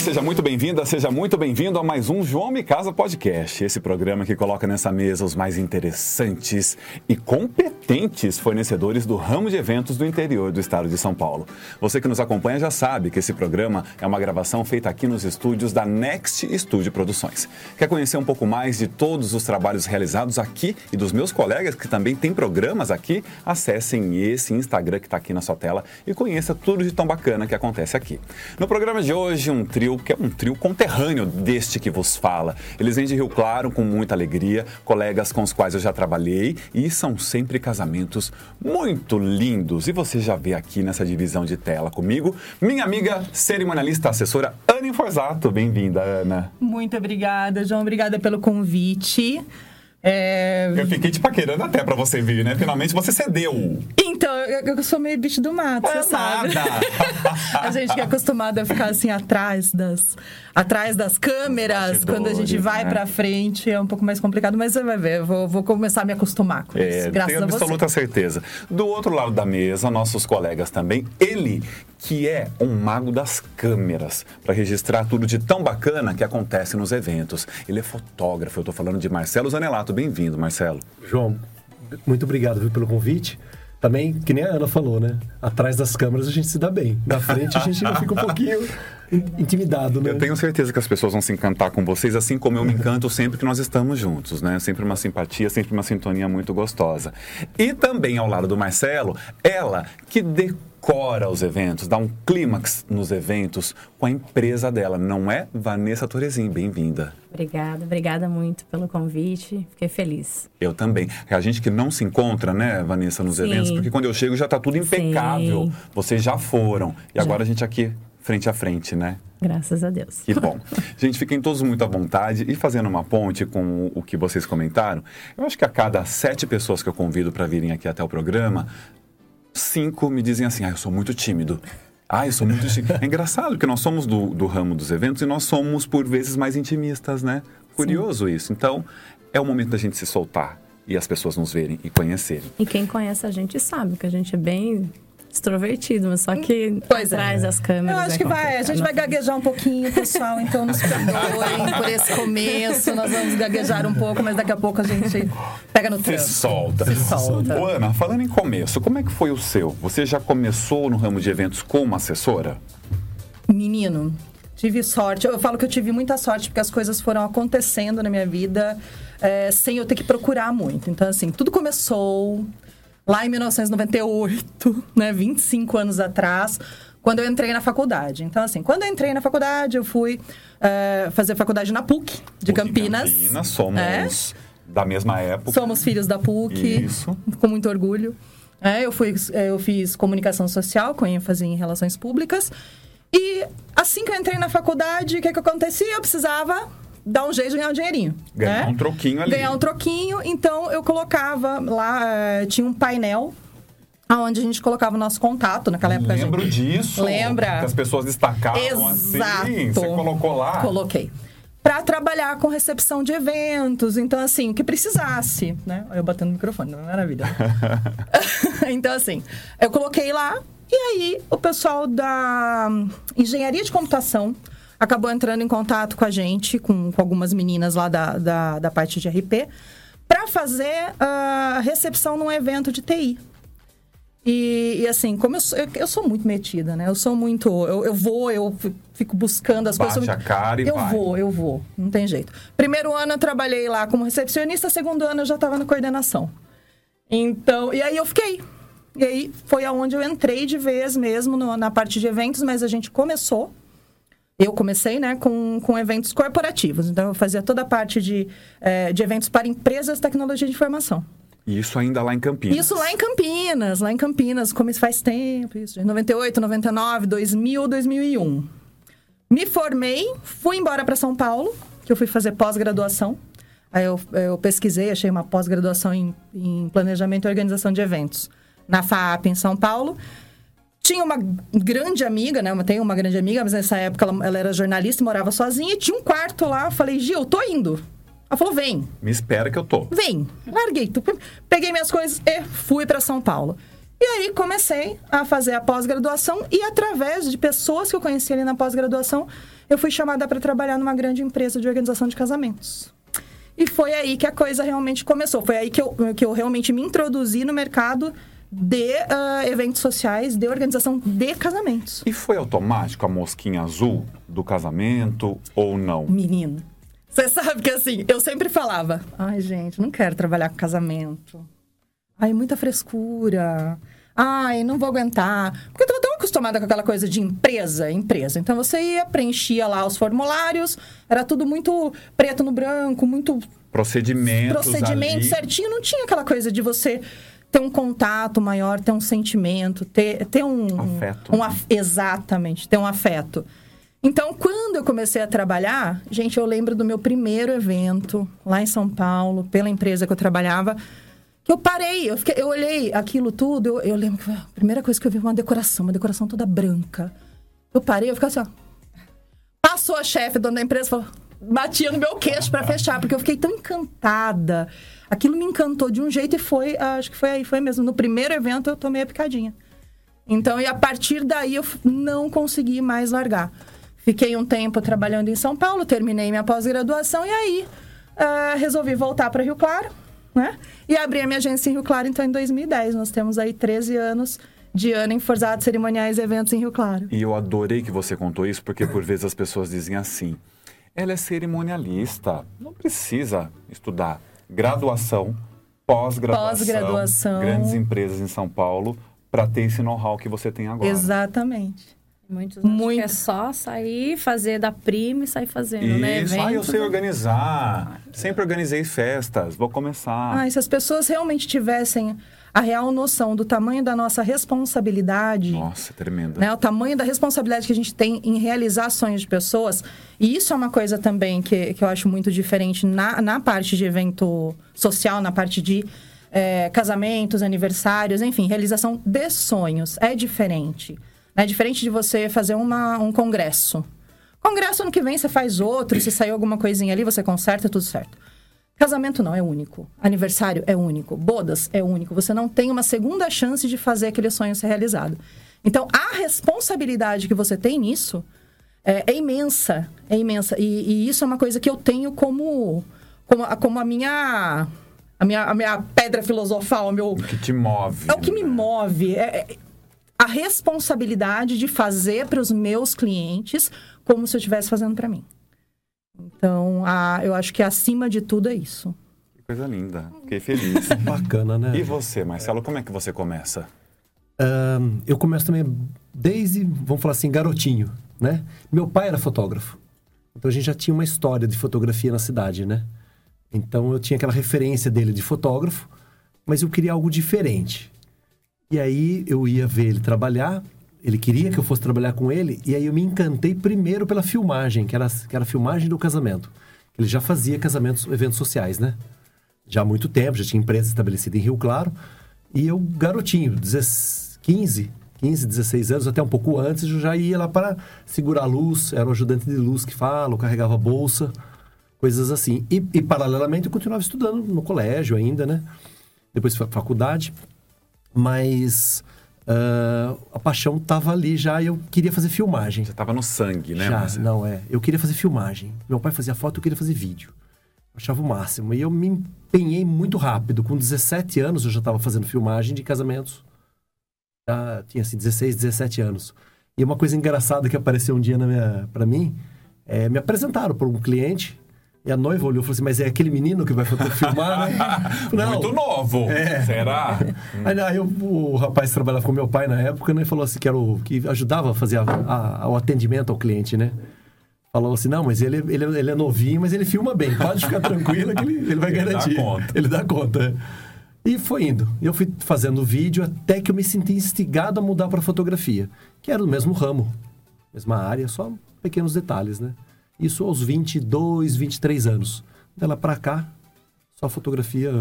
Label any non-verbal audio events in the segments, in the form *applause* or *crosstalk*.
seja muito bem-vinda, seja muito bem-vindo a mais um João Me Casa Podcast. Esse programa que coloca nessa mesa os mais interessantes e competentes fornecedores do ramo de eventos do interior do estado de São Paulo. Você que nos acompanha já sabe que esse programa é uma gravação feita aqui nos estúdios da Next Studio Produções. Quer conhecer um pouco mais de todos os trabalhos realizados aqui e dos meus colegas que também têm programas aqui? Acessem esse Instagram que está aqui na sua tela e conheça tudo de tão bacana que acontece aqui. No programa de hoje, um trio que é um trio conterrâneo deste que vos fala. Eles vêm de Rio Claro com muita alegria, colegas com os quais eu já trabalhei e são sempre casamentos muito lindos. E você já vê aqui nessa divisão de tela comigo, minha amiga cerimonialista assessora Ana Inforzato. Bem-vinda, Ana. Muito obrigada, João. Obrigada pelo convite. É... Eu fiquei te paquerando até pra você vir, né? Finalmente você cedeu. Então, eu, eu sou meio bicho do mato, é você sabe. *laughs* a gente que é acostumado a ficar assim atrás das, atrás das câmeras, quando a gente vai né? pra frente, é um pouco mais complicado, mas você vai ver, eu vou, vou começar a me acostumar com é, isso. Graças tenho a você. absoluta certeza. Do outro lado da mesa, nossos colegas também, ele que é um mago das câmeras, para registrar tudo de tão bacana que acontece nos eventos. Ele é fotógrafo, eu estou falando de Marcelo Zanelato. Bem-vindo, Marcelo. João, muito obrigado viu, pelo convite. Também, que nem a Ana falou, né? Atrás das câmeras a gente se dá bem. Na frente a gente fica um pouquinho intimidado, né? Eu tenho certeza que as pessoas vão se encantar com vocês, assim como eu me encanto sempre que nós estamos juntos, né? Sempre uma simpatia, sempre uma sintonia muito gostosa. E também ao lado do Marcelo, ela que decora decora os eventos, dá um clímax nos eventos com a empresa dela, não é? Vanessa Torezin, bem-vinda. Obrigada, obrigada muito pelo convite, fiquei feliz. Eu também. É a gente que não se encontra, né, Vanessa, nos Sim. eventos, porque quando eu chego já está tudo impecável. Sim. Vocês já foram. E já. agora a gente aqui frente a frente, né? Graças a Deus. Que bom. *laughs* Gente, fiquem todos muito à vontade e fazendo uma ponte com o que vocês comentaram. Eu acho que a cada sete pessoas que eu convido para virem aqui até o programa, cinco me dizem assim: ah, eu sou muito tímido. Ah, eu sou muito tímido. *laughs* É engraçado, porque nós somos do, do ramo dos eventos e nós somos, por vezes, mais intimistas, né? Curioso Sim. isso. Então, é o momento da gente se soltar e as pessoas nos verem e conhecerem. E quem conhece a gente sabe que a gente é bem extrovertido, mas só que pois é. atrás é. das câmeras. Eu acho é que vai, a gente vai gaguejar um pouquinho, pessoal, então nos perdoem por esse *laughs* começo. Nós vamos gaguejar um pouco, mas daqui a pouco a gente pega no trânsito. Se solta. Se solta. Ô, Ana, falando em começo, como é que foi o seu? Você já começou no ramo de eventos como assessora? Menino, tive sorte. Eu falo que eu tive muita sorte porque as coisas foram acontecendo na minha vida é, sem eu ter que procurar muito. Então, assim, tudo começou lá em 1998, né, 25 anos atrás, quando eu entrei na faculdade. Então, assim, quando eu entrei na faculdade, eu fui uh, fazer faculdade na PUC, de PUC Campinas. Campinas, somos é. da mesma época. Somos filhos da PUC. Isso. Com muito orgulho. É, eu, fui, eu fiz comunicação social, com ênfase em relações públicas. E assim que eu entrei na faculdade, o que, que acontecia? Eu precisava dar um jeito de ganhar um dinheirinho. Ganhar né? um troquinho ali. Ganhar um troquinho. Então, eu colocava lá, uh, tinha um painel aonde a gente colocava o nosso contato naquela época. Lembro gente... disso. Lembra? Que as pessoas destacavam Exato. assim. Você colocou lá? Coloquei. Para trabalhar com recepção de eventos. Então, assim, o que precisasse, né? Eu batendo no microfone, não maravilha. *laughs* *laughs* então, assim, eu coloquei lá. E aí, o pessoal da engenharia de computação acabou entrando em contato com a gente, com, com algumas meninas lá da, da, da parte de RP, para fazer a recepção num evento de TI. E, e, assim, como eu sou, eu, eu, sou muito metida, né? Eu sou muito. Eu, eu vou, eu fico buscando as Bate coisas. a cara e eu vai. vou, eu vou. Não tem jeito. Primeiro ano eu trabalhei lá como recepcionista, segundo ano eu já estava na coordenação. Então, e aí eu fiquei. E aí foi aonde eu entrei de vez mesmo no, na parte de eventos, mas a gente começou eu comecei né, com, com eventos corporativos. Então, eu fazia toda a parte de, é, de eventos para empresas tecnologia de informação. E isso ainda lá em Campinas? Isso lá em Campinas, lá em Campinas, como isso faz tempo, isso, de 98, 99, 2000, 2001. Me formei, fui embora para São Paulo, que eu fui fazer pós-graduação. Aí eu, eu pesquisei, achei uma pós-graduação em, em planejamento e organização de eventos na FAP em São Paulo. Tinha uma grande amiga, né? Tem uma grande amiga, mas nessa época ela, ela era jornalista, morava sozinha e tinha um quarto lá. Eu falei, Gil, tô indo. Ela falou, vem. Me espera que eu tô. Vem. Larguei. Peguei minhas coisas e fui para São Paulo. E aí comecei a fazer a pós-graduação e através de pessoas que eu conheci ali na pós-graduação, eu fui chamada para trabalhar numa grande empresa de organização de casamentos. E foi aí que a coisa realmente começou. Foi aí que eu, que eu realmente me introduzi no mercado de uh, eventos sociais, de organização de casamentos. E foi automático a mosquinha azul do casamento ou não? Menino, você sabe que assim, eu sempre falava: ai, gente, não quero trabalhar com casamento. Ai, muita frescura. Ai, não vou aguentar. Porque eu tava tão acostumada com aquela coisa de empresa, empresa. Então você ia, preenchia lá os formulários, era tudo muito preto no branco, muito. Procedimentos. Procedimento certinho. Não tinha aquela coisa de você ter um contato maior, ter um sentimento, ter, ter um. Afeto. Um, af... Exatamente, ter um afeto. Então, quando eu comecei a trabalhar, gente, eu lembro do meu primeiro evento lá em São Paulo, pela empresa que eu trabalhava, que eu parei, eu, fiquei, eu olhei aquilo tudo, eu, eu lembro que a primeira coisa que eu vi foi uma decoração, uma decoração toda branca. Eu parei, eu fiquei assim, ó. Passou a chefe, dona da empresa, falou, batia no meu queixo para fechar, porque eu fiquei tão encantada. Aquilo me encantou de um jeito e foi, acho que foi aí, foi mesmo. No primeiro evento eu tomei a picadinha. Então, e a partir daí eu não consegui mais largar. Fiquei um tempo trabalhando em São Paulo, terminei minha pós-graduação e aí uh, resolvi voltar para Rio Claro, né? E abri a minha agência em Rio Claro, então, em 2010. Nós temos aí 13 anos de ano em Forzados Cerimoniais e Eventos em Rio Claro. E eu adorei que você contou isso, porque por vezes as pessoas dizem assim: ela é cerimonialista, não precisa estudar graduação, pós-graduação, pós-graduação, grandes empresas em São Paulo, para ter esse know-how que você tem agora. Exatamente. Muitos Muito. é só sair, fazer da prima e sair fazendo, Isso. né? Isso, ah, eu sei organizar. Sempre organizei festas, vou começar. Ah, se as pessoas realmente tivessem a real noção do tamanho da nossa responsabilidade. Nossa, tremenda. Né, o tamanho da responsabilidade que a gente tem em realizar sonhos de pessoas. E isso é uma coisa também que, que eu acho muito diferente na, na parte de evento social, na parte de é, casamentos, aniversários, enfim, realização de sonhos. É diferente. É diferente de você fazer uma, um congresso. Congresso, ano que vem, você faz outro, se sair alguma coisinha ali, você conserta, tudo certo. Casamento não é único. Aniversário é único. Bodas é único. Você não tem uma segunda chance de fazer aquele sonho ser realizado. Então, a responsabilidade que você tem nisso é, é imensa. É imensa. E, e, isso é uma coisa que eu tenho como, como, como a minha. A minha, a minha pedra filosofal, o meu... O que te move. É o que né? me move. É, é a responsabilidade de fazer para os meus clientes como se eu estivesse fazendo para mim. Então, a, eu acho que acima de tudo é isso. Que coisa linda. Fiquei feliz. *laughs* Bacana, né? E você, Marcelo, como é que você começa? Um, eu começo também desde, vamos falar assim, garotinho, né? Meu pai era fotógrafo. Então a gente já tinha uma história de fotografia na cidade, né? Então eu tinha aquela referência dele de fotógrafo, mas eu queria algo diferente. E aí eu ia ver ele trabalhar, ele queria que eu fosse trabalhar com ele, e aí eu me encantei primeiro pela filmagem, que era, que era a filmagem do casamento. Ele já fazia casamentos, eventos sociais, né? Já há muito tempo, já tinha empresa estabelecida em Rio Claro. E eu, garotinho, 15, 15, 16 anos, até um pouco antes, eu já ia lá para segurar a luz, era o ajudante de luz que fala, carregava bolsa, coisas assim. E, e paralelamente eu continuava estudando no colégio ainda, né? Depois faculdade. Mas uh, a paixão estava ali já e eu queria fazer filmagem. Você estava no sangue, né? Já, não é. Eu queria fazer filmagem. Meu pai fazia foto, eu queria fazer vídeo. Eu achava o máximo. E eu me empenhei muito rápido. Com 17 anos eu já estava fazendo filmagem de casamentos. Já tinha assim 16, 17 anos. E uma coisa engraçada que apareceu um dia para mim, é, me apresentaram para um cliente e a noiva olhou e falou assim: Mas é aquele menino que vai *laughs* filmar, né? Não. Muito novo. É. Será? *laughs* Aí, aí o, o, rapaz trabalhava com meu pai na época, né? Falou assim: que, era o, que ajudava a fazer a, a, o atendimento ao cliente, né? Falou assim: Não, mas ele, ele, ele é novinho, mas ele filma bem. Pode ficar tranquilo que ele, ele vai ele garantir. Dá conta. Ele dá conta. E foi indo. Eu fui fazendo vídeo até que eu me senti instigado a mudar para fotografia, que era do mesmo ramo, mesma área, só pequenos detalhes, né? Isso aos 22, 23 anos. Dela para cá, só fotografia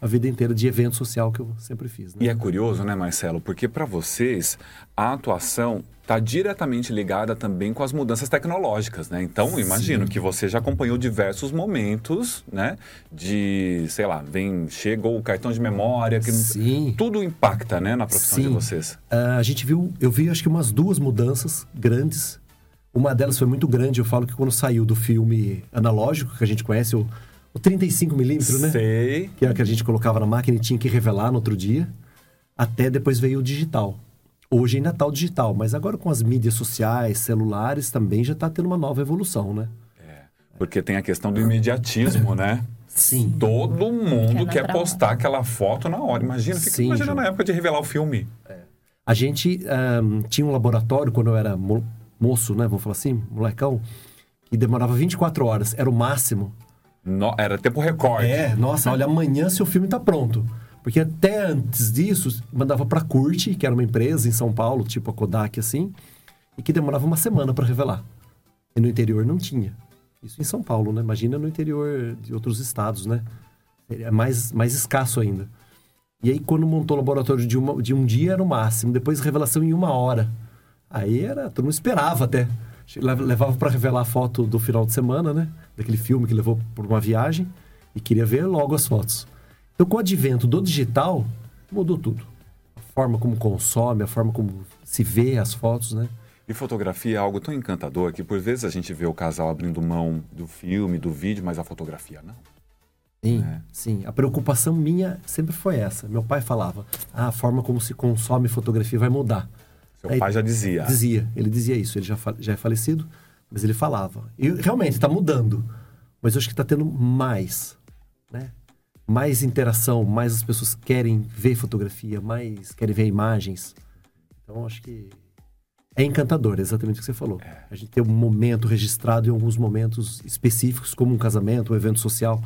a vida inteira de evento social que eu sempre fiz. Né? E é curioso, né, Marcelo? Porque para vocês a atuação está diretamente ligada também com as mudanças tecnológicas, né? Então, imagino Sim. que você já acompanhou diversos momentos, né? De, sei lá, vem, chegou o cartão de memória, que Sim. tudo impacta, né, na profissão Sim. de vocês. Uh, a gente viu, eu vi acho que umas duas mudanças grandes. Uma delas foi muito grande, eu falo que quando saiu do filme analógico, que a gente conhece, o, o 35mm, né? Sei. Que era que a gente colocava na máquina e tinha que revelar no outro dia. Até depois veio o digital. Hoje ainda está o digital, mas agora com as mídias sociais, celulares, também já está tendo uma nova evolução, né? É, porque tem a questão do imediatismo, né? Sim. Todo mundo quer, quer postar aquela foto na hora. Imagina, fica Sim, imaginando na época de revelar o filme. É. A gente um, tinha um laboratório quando eu era moço, né? Vamos falar assim, molecão, que demorava 24 horas, era o máximo. No, era tempo recorde. É, nossa, olha, amanhã seu filme está pronto. Porque até antes disso, mandava para Curte, que era uma empresa em São Paulo, tipo a Kodak assim, e que demorava uma semana para revelar. E no interior não tinha. Isso em São Paulo, né? Imagina no interior de outros estados, né? É mais, mais escasso ainda. E aí, quando montou o laboratório de, uma, de um dia, era o máximo. Depois, revelação em uma hora. Aí era, todo mundo esperava até. Levava para revelar a foto do final de semana, né? Daquele filme que levou por uma viagem. E queria ver logo as fotos. Então, com o advento do digital, mudou tudo. A forma como consome, a forma como se vê as fotos, né? E fotografia é algo tão encantador que, por vezes, a gente vê o casal abrindo mão do filme, do vídeo, mas a fotografia não. Sim, é. sim. A preocupação minha sempre foi essa. Meu pai falava, ah, a forma como se consome fotografia vai mudar. Seu Aí, pai já dizia. Dizia, ele dizia isso. Ele já, já é falecido, mas ele falava. E realmente está mudando. Mas eu acho que está tendo mais, né? mais interação, mais as pessoas querem ver fotografia, mais querem ver imagens. Então, acho que é encantador, é exatamente o que você falou. É. A gente tem um momento registrado em alguns momentos específicos, como um casamento, um evento social,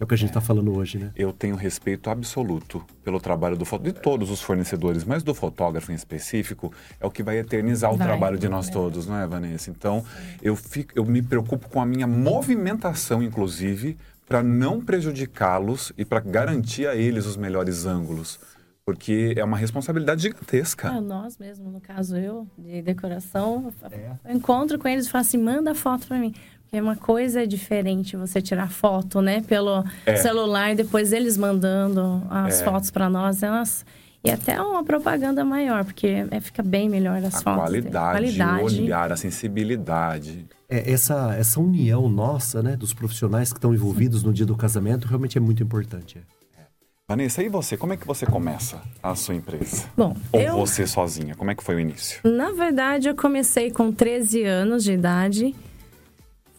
que é o que a gente está é. falando hoje, né? Eu tenho respeito absoluto pelo trabalho do de todos os fornecedores, mas do fotógrafo em específico é o que vai eternizar o vai, trabalho de nós é. todos, não é, Vanessa? Então, eu, fico, eu me preocupo com a minha movimentação, inclusive, para não prejudicá-los e para garantir a eles os melhores ângulos. Porque é uma responsabilidade gigantesca. É, nós mesmo, no caso eu, de decoração, é. eu encontro com eles e falo assim, manda foto para mim. Porque uma coisa é diferente você tirar foto, né, pelo é. celular e depois eles mandando as é. fotos para nós. Elas... E até uma propaganda maior, porque é, fica bem melhor as a fotos. Qualidade, qualidade, o olhar, a sensibilidade é, essa, essa união nossa, né, dos profissionais que estão envolvidos no dia do casamento, realmente é muito importante. É. Vanessa, e você? Como é que você começa a sua empresa? Bom, Ou eu... você sozinha? Como é que foi o início? Na verdade, eu comecei com 13 anos de idade.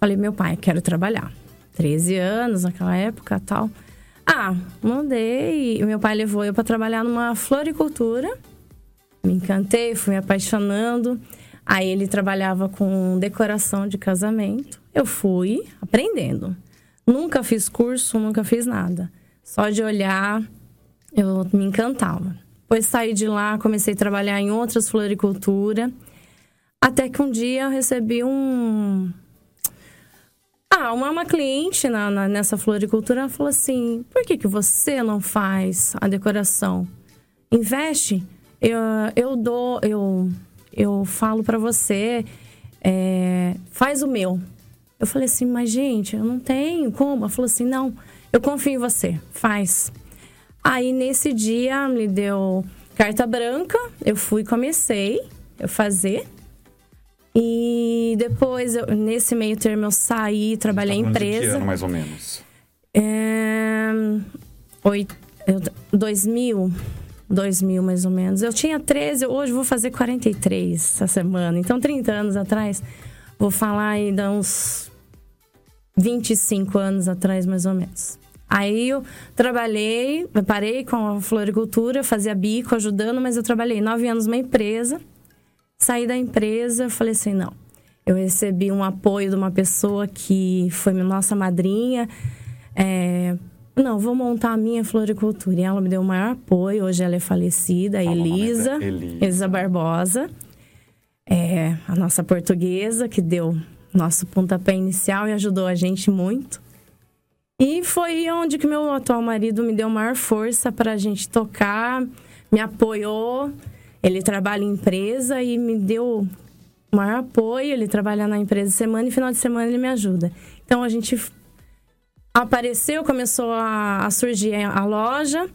Falei, meu pai, quero trabalhar. 13 anos naquela época tal. Ah, mandei. Meu pai levou eu para trabalhar numa floricultura. Me encantei, fui me apaixonando. Aí ele trabalhava com decoração de casamento. Eu fui aprendendo. Nunca fiz curso, nunca fiz nada. Só de olhar, eu me encantava. Depois saí de lá, comecei a trabalhar em outras floricultura. Até que um dia eu recebi um. Ah, uma, uma cliente na, na, nessa floricultura falou assim: por que, que você não faz a decoração? Investe. Eu, eu dou. Eu eu falo para você, é, faz o meu. Eu falei assim, mas gente, eu não tenho como. Ela falou assim, não, eu confio em você, faz. Aí nesse dia me deu carta branca, eu fui comecei a fazer. E depois, eu, nesse meio termo, eu saí, trabalhei em empresa. De que ano, mais ou menos? É, oito, 2000. 2000 mais ou menos. Eu tinha 13, hoje vou fazer 43 essa semana. Então, 30 anos atrás, vou falar aí de uns 25 anos atrás, mais ou menos. Aí eu trabalhei, parei com a floricultura, fazia bico, ajudando, mas eu trabalhei nove anos numa empresa. Saí da empresa, falei assim, não. Eu recebi um apoio de uma pessoa que foi nossa madrinha, é, não, vou montar a minha floricultura. E ela me deu o maior apoio. Hoje ela é falecida, a Elisa, Elisa. Elisa Barbosa. É, a nossa portuguesa, que deu nosso pontapé inicial e ajudou a gente muito. E foi onde que meu atual marido me deu maior força para a gente tocar, me apoiou. Ele trabalha em empresa e me deu maior apoio. Ele trabalha na empresa semana e final de semana ele me ajuda. Então a gente apareceu, começou a, a surgir a loja,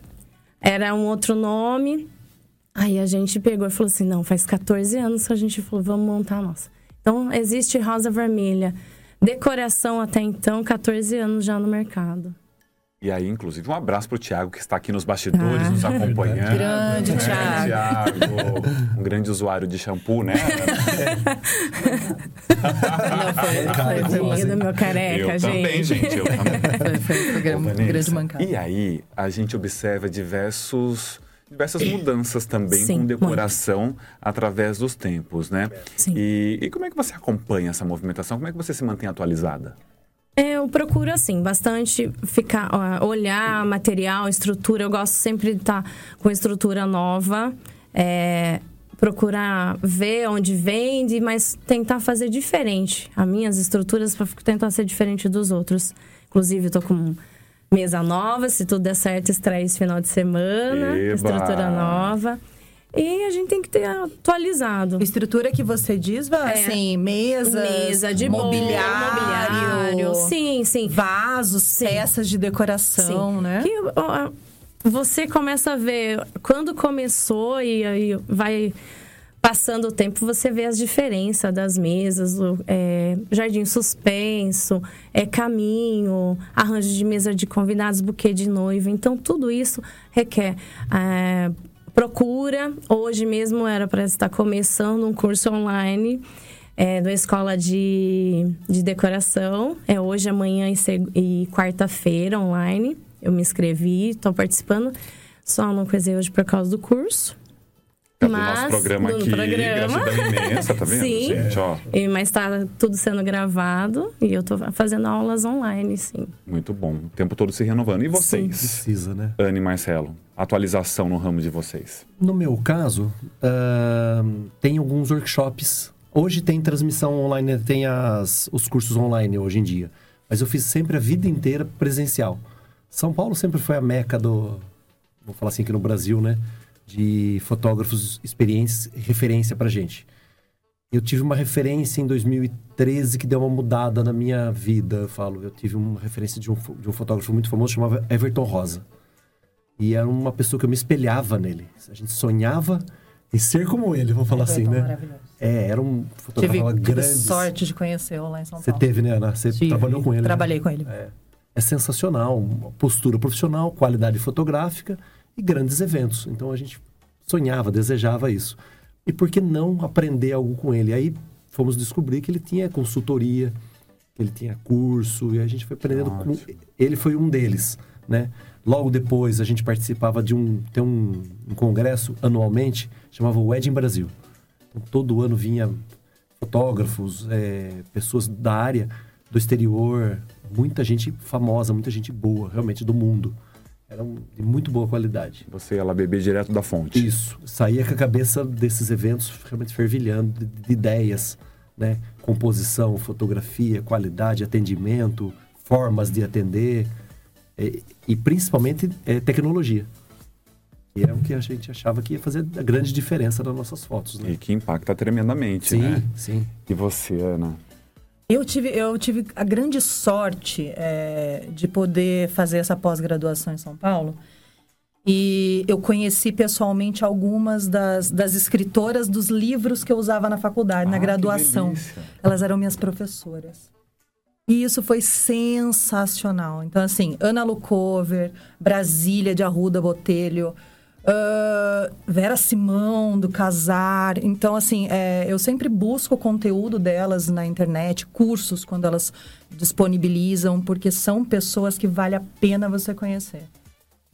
era um outro nome. Aí a gente pegou e falou assim: não, faz 14 anos que a gente falou, vamos montar a nossa. Então existe Rosa Vermelha. Decoração até então, 14 anos já no mercado. E aí, inclusive, um abraço para o Thiago, que está aqui nos bastidores, Ah. nos acompanhando. Grande né. Thiago, Um grande usuário de shampoo, né? Não, foi, foi, foi, Lindo, meu careca, eu gente. também, gente. Eu *laughs* também. foi, foi um programa, Ô, Vanessa, grande mancada. E aí, a gente observa diversos, diversas mudanças também Sim, com decoração através dos tempos, né? Sim. E, e como é que você acompanha essa movimentação? Como é que você se mantém atualizada? Eu procuro, assim, bastante ficar, ó, olhar material, estrutura. Eu gosto sempre de estar com estrutura nova. É, procurar ver onde vende, mas tentar fazer diferente. As minhas estruturas para tentar ser diferente dos outros. Inclusive, eu tô com mesa nova. Se tudo der certo, estreia esse final de semana. Eba! Estrutura nova. E a gente tem que ter atualizado. Estrutura que você diz, vai, assim, mesas, Mesa de mobiliário, mobiliário. Sim, sim. vasos, peças de decoração, Sim. né? Que, ó, você começa a ver quando começou e aí vai passando o tempo, você vê as diferenças das mesas, o, é, jardim suspenso, é caminho, arranjo de mesa de convidados, buquê de noiva. Então, tudo isso requer é, procura. Hoje mesmo era para estar começando um curso online é, da escola de, de decoração. É hoje, amanhã e, e quarta-feira online. Eu me inscrevi, estou participando. Só não coisei hoje por causa do curso. É do nosso programa do aqui, programa. gratidão imensa, tá vendo, Sim. gente? Ó, E- Mas está tudo sendo gravado e eu estou fazendo aulas online, sim. muito bom. O tempo todo se renovando. E vocês? Precisa, né? Anne e Marcelo, atualização no ramo de vocês. No meu caso, ahn, tem alguns workshops. Hoje tem transmissão online, tem as, os cursos online hoje em dia. Mas eu fiz sempre a vida inteira presencial. São Paulo sempre foi a meca do, vou falar assim aqui no Brasil, né? De fotógrafos experientes, referência pra gente. Eu tive uma referência em 2013 que deu uma mudada na minha vida. Eu falo, eu tive uma referência de um, de um fotógrafo muito famoso chamava Everton Rosa. E era uma pessoa que eu me espelhava nele. A gente sonhava em ser como ele, vamos falar assim, né? Maravilhoso. É, era um Tive, fotógrafo tive grande. sorte de conhecê-lo lá em São Você Paulo. teve, né, Ana? Você Tive. trabalhou com ele. né? Trabalhei com ele. É, é sensacional. Uma postura profissional, qualidade fotográfica e grandes eventos. Então a gente sonhava, desejava isso. E por que não aprender algo com ele? Aí fomos descobrir que ele tinha consultoria, que ele tinha curso, e a gente foi aprendendo com. Ele foi um deles, né? Logo depois a gente participava de um. Tem um, um congresso anualmente, chamava Wedding Brasil. Então, todo ano vinha fotógrafos, é, pessoas da área do exterior, muita gente famosa, muita gente boa, realmente do mundo. Era um, de muito boa qualidade. Você ia lá beber direto da fonte. Isso, saía com a cabeça desses eventos realmente fervilhando de, de ideias, né? Composição, fotografia, qualidade, atendimento, formas de atender e, e principalmente é, tecnologia. E é o que a gente achava que ia fazer a grande diferença nas nossas fotos, né? E que impacta tremendamente, Sim, né? sim. E você, Ana? Eu tive, eu tive a grande sorte é, de poder fazer essa pós-graduação em São Paulo. E eu conheci pessoalmente algumas das, das escritoras dos livros que eu usava na faculdade, na Ah, que graduação. Elas eram minhas professoras. E isso foi sensacional. Então, assim, Ana Lucover, Brasília de Arruda Botelho, ah, Vera Simão, do Casar. Então, assim, é, eu sempre busco o conteúdo delas na internet, cursos, quando elas disponibilizam, porque são pessoas que vale a pena você conhecer.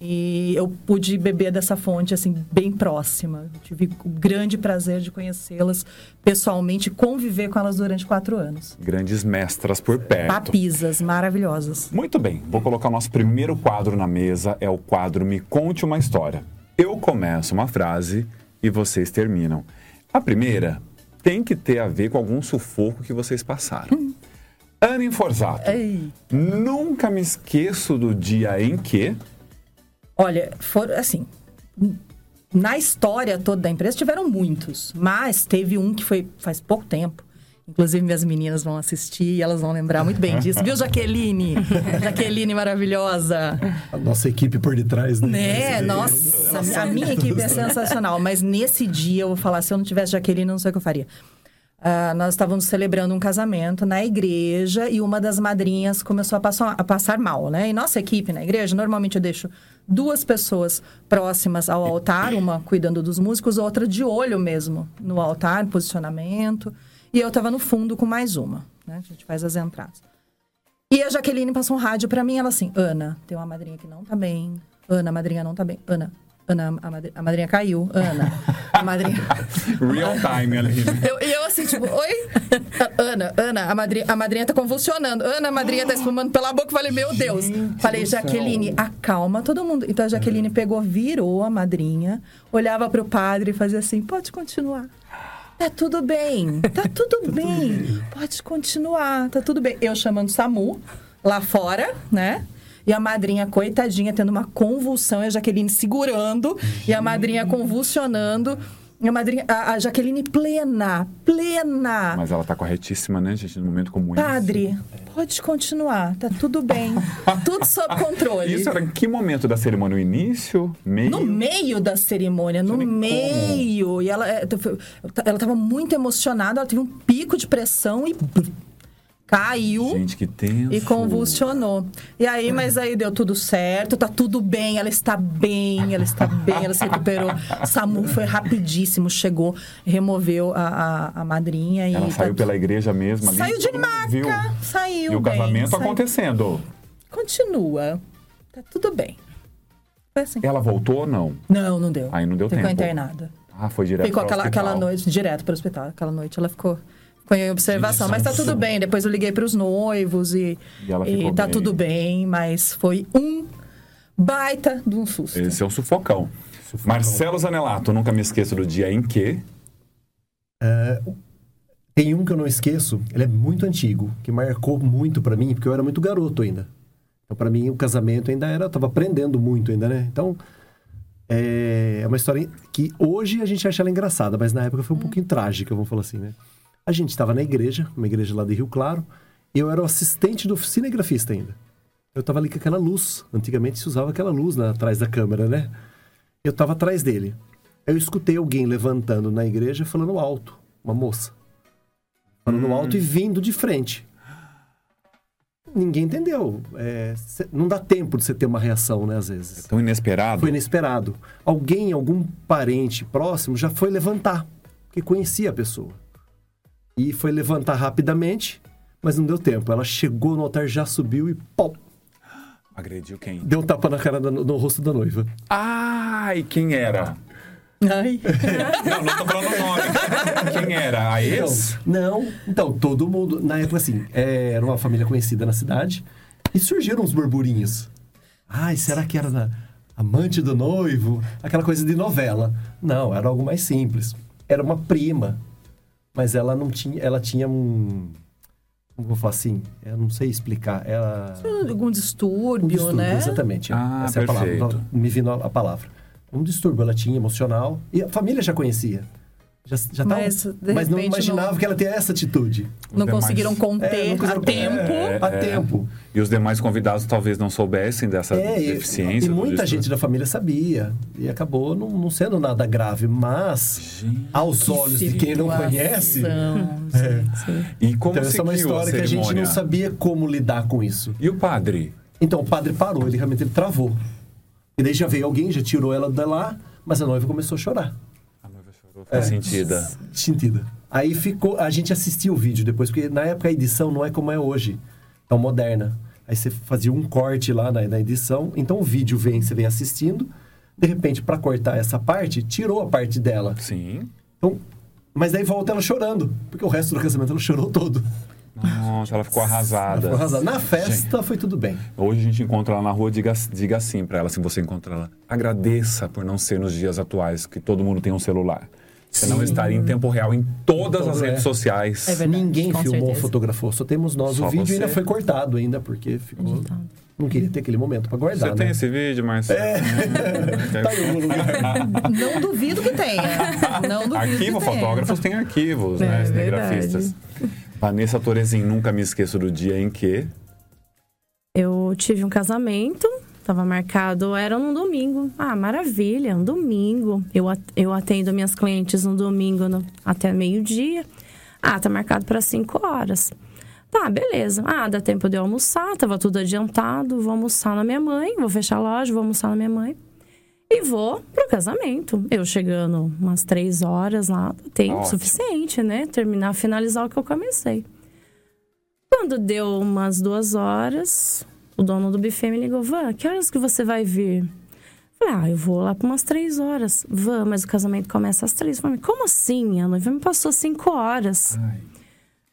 E eu pude beber dessa fonte, assim, bem próxima. Tive o grande prazer de conhecê-las pessoalmente, conviver com elas durante quatro anos. Grandes mestras por perto. Papisas maravilhosas. Muito bem, vou colocar o nosso primeiro quadro na mesa, é o quadro Me Conte uma História. Eu começo uma frase e vocês terminam. A primeira tem que ter a ver com algum sufoco que vocês passaram. Ana Inforzato. Ei. Nunca me esqueço do dia em que. Olha, foram assim. Na história toda da empresa tiveram muitos, mas teve um que foi faz pouco tempo. Inclusive, minhas meninas vão assistir e elas vão lembrar muito bem disso. Viu, Jaqueline? *laughs* Jaqueline maravilhosa. A nossa equipe por detrás, né? Né? Nossa, a minha equipe é sensacional. Mas nesse dia, eu vou falar, se eu não tivesse Jaqueline, eu não sei o que eu faria. Ah, nós estávamos celebrando um casamento na igreja e uma das madrinhas começou a passar, a passar mal, né? E nossa equipe na igreja, normalmente eu deixo duas pessoas próximas ao altar, uma cuidando dos músicos, outra de olho mesmo no altar, posicionamento. E eu estava no fundo com mais uma, né? A gente faz as entradas. E a Jaqueline passou um rádio pra mim, ela assim, Ana, tem uma madrinha que não tá bem. Ana, a madrinha não tá bem. Ana, Ana, a madrinha, a madrinha caiu. Ana, a madrinha... *laughs* Real time ali. Eu- E eu, assim, tipo, oi? Ana, Ana, a madrinha, a madrinha tá convulsionando. Ana, a madrinha tá espumando pela boca. Eu Falei, meu Deus. Falei, Jaqueline, acalma todo mundo. Então a Jaqueline pegou, virou a madrinha, olhava pro padre e fazia assim: pode continuar. Tá tudo bem, tá tudo bem. Pode continuar, tá tudo bem. Eu chamando o Samu lá fora, né? E a madrinha, coitadinha, tendo uma convulsão, e a Jaqueline segurando, e a madrinha convulsionando. E a madrinha, a, a Jaqueline plena, plena. Mas ela tá corretíssima, né, gente? Num momento como esse. Padre, pode continuar, tá tudo bem. *laughs* tudo sob controle. Isso era em que momento da cerimônia? No início? Meio? No meio da cerimônia, no meio. E ela, é, ela tava muito emocionada, ela teve um pico de pressão e caiu. Gente, que tenso. E convulsionou. E aí, mas aí deu tudo certo, tá tudo bem, ela está bem, ela está bem, ela se recuperou. Samu foi rapidíssimo, chegou, removeu a, a, a madrinha e. Ela tá saiu pela igreja mesmo ali. Saiu de maca, viu. saiu E o bem, casamento saiu- acontecendo. Continua. Tá tudo bem. Foi assim. Ela voltou ou não? Não, não deu. Aí não deu Ficou tempo. internada. Ah, foi direto Ficou pro aquela, hospital. aquela noite direto para o hospital. Aquela noite ela ficou, ficou em observação. Mas tá tudo bem. Depois eu liguei para os noivos e, E ela ficou tá bem. tudo bem. Mas foi um baita de um susto. Esse é um sufocão. Marcelo Zanelato, nunca me esqueço do dia em que. Tem um que eu não esqueço, ele é muito antigo, que marcou muito pra mim, porque eu era muito garoto ainda. Então, pra mim, o casamento ainda era, eu tava aprendendo muito ainda, né? Então, é é uma história que hoje a gente acha ela engraçada, mas na época foi um pouquinho trágica, vamos falar assim, né? A gente estava na igreja, uma igreja lá de Rio Claro, e eu era o assistente do cinegrafista ainda. Eu tava ali com aquela luz, antigamente se usava aquela luz lá atrás da câmera, né? Eu tava atrás dele. Eu escutei alguém levantando na igreja falando alto, uma moça falando alto e vindo de frente. Ninguém entendeu. É, não dá tempo de você ter uma reação, né, às vezes. Tão inesperado. Foi inesperado. Alguém, algum parente próximo, já foi levantar, porque conhecia a pessoa. E foi levantar rapidamente, mas não deu tempo. Ela chegou no altar, já subiu e pau, Agrediu quem? deu um tapa na cara da- no rosto da noiva. Ai, quem era? Ai. *laughs* Não, não tô falando o nome. Quem era? A ex? Não, então, todo mundo. Na época, assim, é, era uma família conhecida na cidade e surgiram uns burburinhos. Ai, será que era na amante do noivo? Aquela coisa de novela. Não, era algo mais simples. Era uma prima, mas ela não tinha. Ela tinha um. Como vou falar assim? Eu não sei explicar. Ela. Algum distúrbio, Um distúrbio, né? exatamente. Ah, Essa é a palavra. perfeito. Me vindo a palavra. Um distúrbio ela tinha emocional e a família já conhecia. Já, já tava- Mas, mas não imaginava não- que ela tinha essa atitude. Não demais- conseguiram É, conter não conseguiram- a tempo. É, a é. tempo. E os demais convidados talvez não soubessem dessa É, e, deficiência. e do muita gente da família sabia. E acabou não, não sendo nada grave. Mas, Gente. aos olhos de quem não conhece. gente. *laughs* E como Então, essa é uma história que a gente não sabia como lidar com isso. E o padre? Então o padre parou, ele realmente ele travou. E daí já veio alguém, já tirou ela de lá, mas a noiva começou a chorar. Ficou sentida. Sentida. Aí ficou. A gente assistiu o vídeo depois, porque na época a edição não é como é hoje. Tão moderna. Aí você fazia um corte lá na, na edição, então o vídeo vem, você vem assistindo. De repente, para cortar essa parte, tirou a parte dela. Sim. Então, mas daí volta ela chorando, porque o resto do casamento ela chorou todo. Nossa, ela ficou arrasada. Ela ficou arrasada. Na festa foi tudo bem. Hoje a gente encontra ela na rua, diga, diga assim pra ela, se você encontrar ela. Agradeça por não ser nos dias atuais que todo mundo tem um celular. Você não estaria em tempo real em todas as Todo, redes é. sociais. É verdade, Ninguém com filmou, certeza. fotografou, só temos nós. Só o vídeo você. ainda foi cortado ainda, porque ficou... Editado. Não queria ter aquele momento pra guardar, Você tem né? esse vídeo, mas. *laughs* Tá aí, Não duvido que tenha. Não duvido Arquivo, que fotógrafos têm arquivos, É, né? Cinegrafistas. Vanessa Torezin, nunca me esqueço do dia em que. Eu tive um casamento, tava marcado, era num domingo. Ah, maravilha, um domingo. Eu, eu atendo minhas clientes no domingo no- até meio-dia. Ah, tá marcado para 5 horas. Tá, beleza. Ah, dá tempo de eu almoçar, tava tudo adiantado. Vou almoçar na minha mãe, vou fechar a loja, vou almoçar na minha mãe. E vou pro casamento. Eu chegando umas três horas lá, tempo Ótimo. suficiente, né? Terminar, finalizar o que eu comecei. Quando deu umas duas horas, o dono do buffet me ligou: Van, que horas que você vai vir? Falei, ah, eu vou lá por umas três horas. Van, mas o casamento começa às três. Falei, como assim? A noiva me passou cinco horas.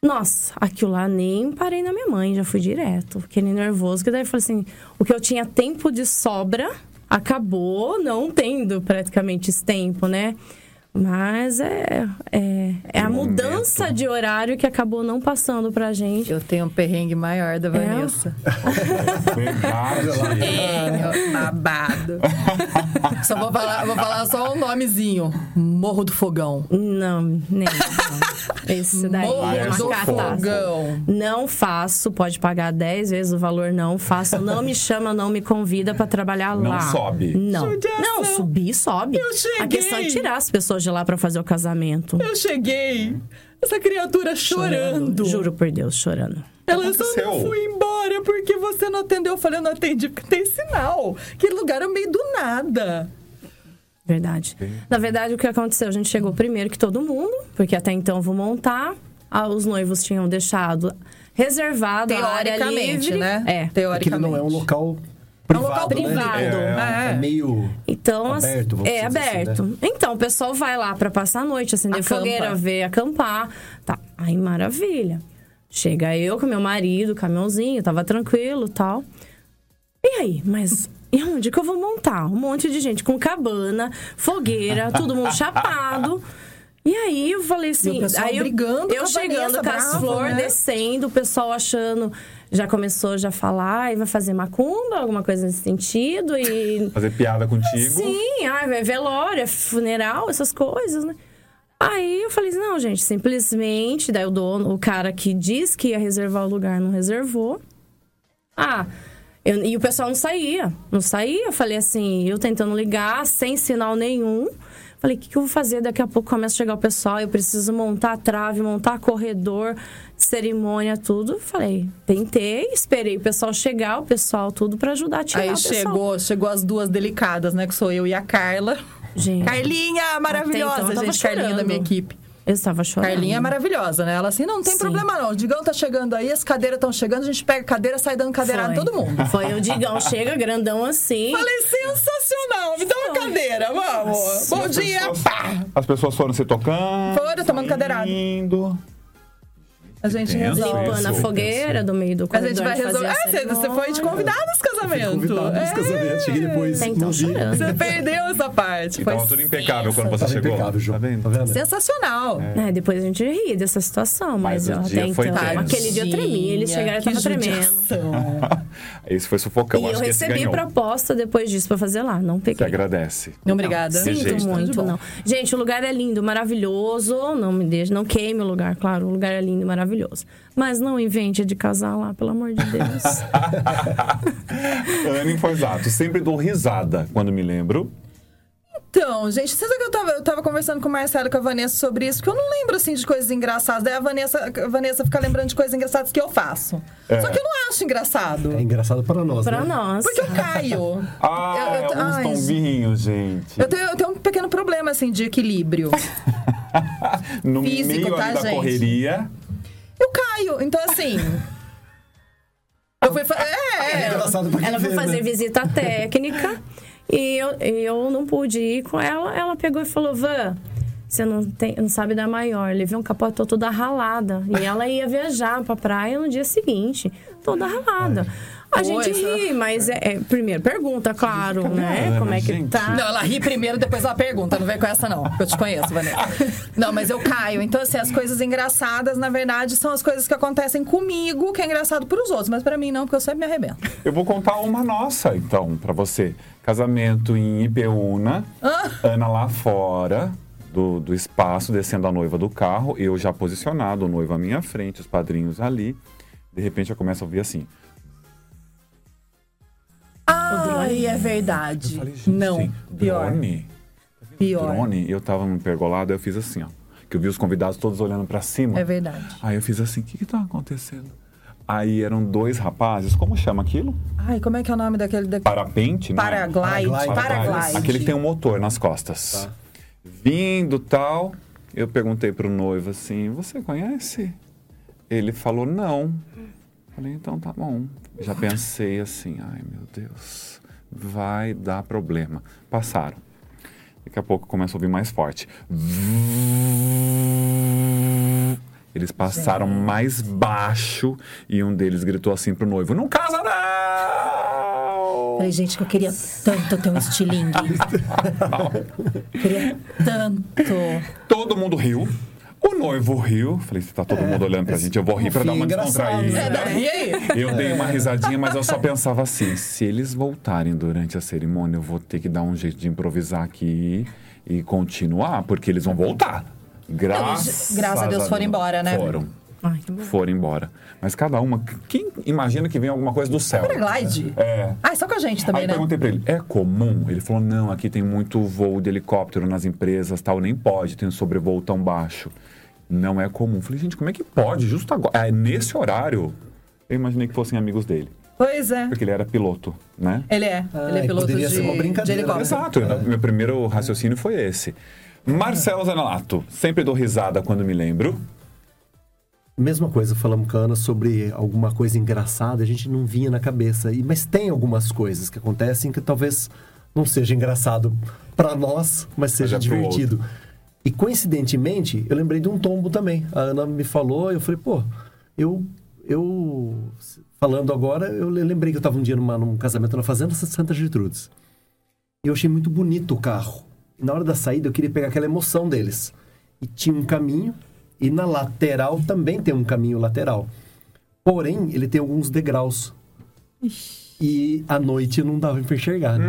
Nossa, aquilo lá nem parei na minha mãe, já fui direto. Fiquei nem nervoso, que daí eu falei assim: o que eu tinha tempo de sobra acabou não tendo praticamente esse tempo, né? Mas é, é, é a momento. mudança de horário que acabou não passando pra gente. Eu tenho um perrengue maior da Vanessa. Verdade. *laughs* Tenho babado. *laughs* só vou falar, vou falar só um nomezinho. Morro do Fogão. Não, nem. não. Esse daí Morro é uma do. Fogão. Não faço, pode pagar 10 vezes o valor, não faço. Não me chama, não me convida pra trabalhar Não lá. sobe. Não. Judiação. Não, subir, sobe. Eu cheguei. A questão é tirar as pessoas de lá pra fazer o casamento. Eu cheguei. Essa criatura chorando. Juro por Deus, chorando. Ela só não fui embora porque você não atendeu. Eu falei, eu não atendi porque tem sinal. Aquele lugar é meio do nada. Verdade. Na verdade, o que aconteceu? A gente chegou primeiro que todo mundo, porque até então eu vou montar. Ah, os noivos tinham deixado reservado a área Teoricamente, livre. né? É. Aquele Teoricamente. não é um local É um local privado, né? privado. É, é meio... Então, as- Aberto, é dizer assim, aberto. Então, o pessoal vai lá pra passar a noite, acender Acampa. fogueira, ver, acampar. Tá, aí maravilha. Chega eu com meu marido, caminhãozinho, tava tranquilo tal. E aí, mas e onde que eu vou montar? Um monte de gente com cabana, fogueira, todo mundo chapado. E aí eu falei assim, E aí eu, brigando eu chegando com as flores, né? descendo, o pessoal achando, já começou já a falar, e vai fazer macumba, alguma coisa nesse sentido, e *laughs* Fazer piada contigo. Sim, ah, é velório, é funeral, essas coisas, né? Aí eu falei assim, não, gente, simplesmente, daí o dono, o cara que diz que ia reservar o lugar não reservou. Ah, eu- e o pessoal não saía, não saía. Eu falei assim, eu tentando ligar, sem sinal nenhum. Falei, o que, que eu vou fazer? Daqui a pouco começa a chegar o pessoal, eu preciso montar a trave, montar corredor, cerimônia, tudo. Falei, tentei, esperei o pessoal chegar, o pessoal tudo pra ajudar a tirar Aí o pessoal. chegou, chegou as duas delicadas, né? Que sou eu e a Carla. Gente, Carlinha, maravilhosa, então gente. Carlinha da chorando. minha equipe. eu estava chorando. Carlinha é maravilhosa, né? Ela assim, não, não tem Sim. problema não. O Digão tá chegando aí, as cadeiras estão chegando, a gente pega a cadeira, sai dando cadeirada em todo mundo. Foi o Digão, chega grandão assim. Falei, sensacional, me dá uma cadeira, vamos. Bom As dia, pessoas- pá. As pessoas foram se tocando. Foram tomando cadeirada. A gente resolve. Limpando a fogueira do meio do A corredor. gente vai resolver. a Ah, você, você foi de convidado nos casamentos. Convidado nos É. casamentos. Cheguei depois, Então. Você perdeu essa parte. E Foi tudo impecável quando você Tava chegou. impecável, Ju. Tá vendo? Tá vendo? sensacional. É, depois a gente ri dessa situação, Mas mas, dia até foi então. Aquele dia eu tremi, eles chegaram e tava tremendo. *laughs* Esse foi sufocão. E Acho eu recebi proposta depois disso pra fazer lá, não Você peguei. agradece. Obrigada. Sinto Rejeita. Tudo de muito, bom. não. Gente, o lugar é lindo, maravilhoso. Não me deixe, não queime o lugar, claro. O lugar é lindo, maravilhoso. Mas não invente de casar lá, pelo amor de Deus. *laughs* *laughs* Anne Forzato, sempre dou risada quando me lembro. Então, gente, você sabe que eu tava, eu tava conversando com o Marcelo e com a Vanessa sobre isso, porque eu não lembro, assim, de coisas engraçadas. Daí a Vanessa, a Vanessa fica lembrando de coisas engraçadas que eu faço. É. Só que eu não acho engraçado. É engraçado para nós, pra né? nós. Porque eu caio. Ah, *laughs* Eu- eu- é uns ai, tombinhos, gente. Eu tenho, eu tenho um pequeno problema, assim, de equilíbrio. *laughs* No físico, meio tá, da gente? correria. Eu caio. Então, assim. Eu fui. fa- *laughs* É, É é. engraçado pra Ela foi vê, fazer né? visita técnica e eu, eu não pude ir com ela. Ela pegou e falou: Van, você não, tem, não sabe da maior. Levei um capotão toda ralada. E ela ia viajar pra praia no dia seguinte, toda ralada. A gente ri, mas é, é- primeiro pergunta, claro, né? Como é que gente. tá? Não, ela ri primeiro, depois ela pergunta. Não vem com essa, não. Eu te conheço, Vanessa. Não, mas eu caio. Então, assim, as coisas engraçadas, na verdade, são as coisas que acontecem comigo, que é engraçado pros outros. Mas pra mim, não, porque eu sempre me arrebento. Eu vou contar uma nossa, então, pra você. Casamento em Ipeúna, Ana lá fora do, do espaço, descendo a noiva do carro, eu já posicionado, o noivo à minha frente, os padrinhos ali. De repente eu começo a ouvir assim. Ai, é verdade. Falei, gente, não, pior. Drone? Pior. Drone? Eu tava no pergolado, eu fiz assim, ó. Que eu vi os convidados todos olhando pra cima. É verdade. Aí eu fiz assim, o que que tá acontecendo? Aí eram dois rapazes, como chama aquilo? Ai, como é que é o nome daquele... Da... Parapente, né? Paraglide. Paraglide. Paraglide. Aquele que tem um motor nas costas. Tá. Vindo tal, eu perguntei pro noivo assim: Você conhece? Ele falou: Não. Falei: Então tá bom. Já pensei assim: Ai meu Deus, vai dar problema. Passaram. Daqui a pouco começa a ouvir mais forte. Eles passaram mais baixo e um deles gritou assim pro noivo: Não casa não! Falei, gente, que eu queria tanto ter um estilingue. *laughs* queria tanto. Todo mundo riu. O noivo riu. Falei, se tá todo mundo olhando pra gente, eu vou rir pra dar uma descontraída. né? É, aí. Eu dei uma risadinha, mas eu só *laughs* pensava assim: se eles voltarem durante a cerimônia, eu vou ter que dar um jeito de improvisar aqui e continuar, porque eles vão voltar. Graças, graças a Deus foram embora, né? Foram. Ai, que bom. Foram embora. Mas cada uma. Quem imagina que vem alguma coisa do céu? Paraglide? É. Ah, só com a gente Aí também, eu né? perguntei pra ele, é comum? Ele falou, não, aqui tem muito voo de helicóptero nas empresas, tal, nem pode, tem um sobrevoo tão baixo. Não é comum. Falei, gente, como é que pode? Justo agora, é, nesse horário, eu imaginei que fossem amigos dele, Pois é. porque ele era piloto, né? Ele é. Ah, ele é e piloto poderia de, ser uma de brincadeira, helicóptero. Exato, meu primeiro raciocínio foi esse. Marcelo Zanelato, sempre dou risada quando me lembro. Mesma coisa, falamos com a Ana sobre alguma coisa engraçada, a gente não vinha na cabeça. E, mas tem algumas coisas que acontecem que talvez não seja engraçado para nós, mas seja é pro divertido. E coincidentemente, eu lembrei de um tombo também. A Ana me falou, eu falei, pô, eu. eu falando agora, eu le- lembrei que eu estava um dia numa, num casamento na Fazenda Santa Gertrudes. E eu achei muito bonito o carro. E na hora da saída eu queria pegar aquela emoção deles. E tinha um caminho, e na lateral também tem um caminho lateral. Porém, ele tem alguns degraus. E à noite não dava pra enxergar, né?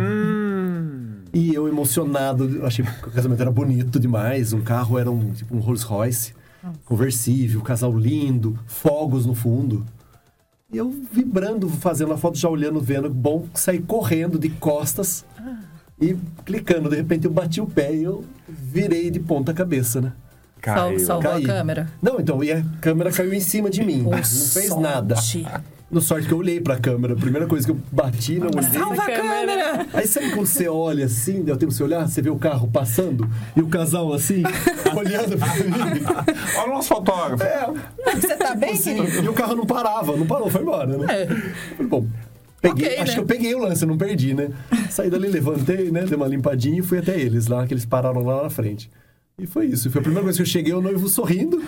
E eu emocionado, achei que o casamento era bonito demais. Um carro era um, tipo um Rolls Royce, conversível, casal lindo, fogos no fundo. E eu vibrando, fazendo a foto, já olhando, vendo, bom, saí correndo de costas e clicando. De repente eu bati o pé e eu virei de ponta cabeça, né? Caiu. Sal- salvou Caí. a câmera. Não, então, e a câmera caiu em cima de mim. não fez nada. No sorte que eu olhei pra câmera. A primeira coisa que eu bati, não olhei. Salva a câmera! Aí sabe quando você olha assim, deu tempo de você olhar, você vê o carro passando e o casal assim, *laughs* olhando pra mim. Olha o nosso fotógrafo. É, Você tá bem, assim, querido? e o carro não parava, não parou, foi embora, né? É. Falei, Bom, peguei, Ok, acho né? que eu peguei o lance, eu não perdi, né? Saí dali, levantei, né? Dei uma limpadinha e fui até eles lá, que eles pararam lá na frente. E foi isso. Foi a primeira coisa que eu cheguei, o noivo sorrindo.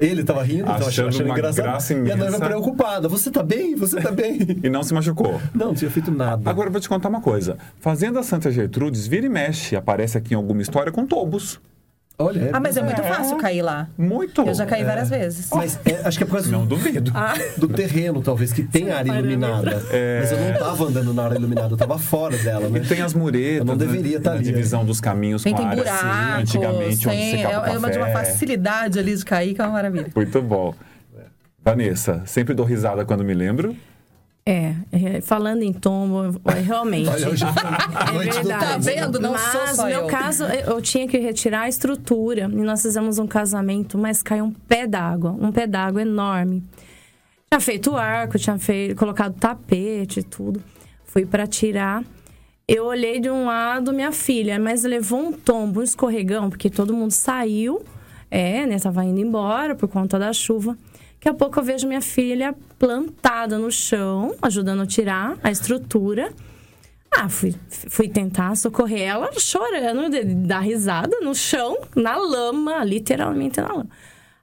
Ele tava rindo, tava Achando achando, engraçado. graça e a noiva preocupada. Você tá bem? Você tá bem? E não se machucou. não, não tinha feito nada. Agora eu vou te contar uma coisa. Fazenda Santa Gertrudes vira e mexe, aparece aqui em alguma história com tobos. Olha, é Ah, mas é muito É. fácil cair lá. Muito. Eu já caí várias vezes. Mas é, acho que é por causa Não do, duvido. do terreno, talvez, que tem área iluminada. Mas eu não tava andando na área iluminada, eu tava fora dela, né? E tem as muretas, Eu não deveria né, tá ali, divisão dos caminhos Tem, com tem a área buraco, assim, antigamente onde tem, secava é, é uma de uma facilidade ali de cair que é uma maravilha. Muito bom. Vanessa, sempre dou risada quando me lembro. É, é, falando em tombo, é, realmente. Olha, *laughs* É verdade. Tá vendo? Não sou mas só no meu eu. caso, eu tinha que retirar a estrutura. E nós fizemos um casamento, mas caiu um pé d'água. Um pé d'água enorme. Tinha feito arco, tinha feito, colocado tapete e tudo. Fui para tirar. Eu olhei de um lado minha filha, mas levou um tombo, um escorregão, porque todo mundo saiu. É, né? Tava indo embora por conta da chuva. Daqui a pouco eu vejo minha filha plantada no chão, ajudando a tirar a estrutura. Ah, fui, fui tentar socorrer ela, chorando, dar risada no chão, na lama, literalmente na lama.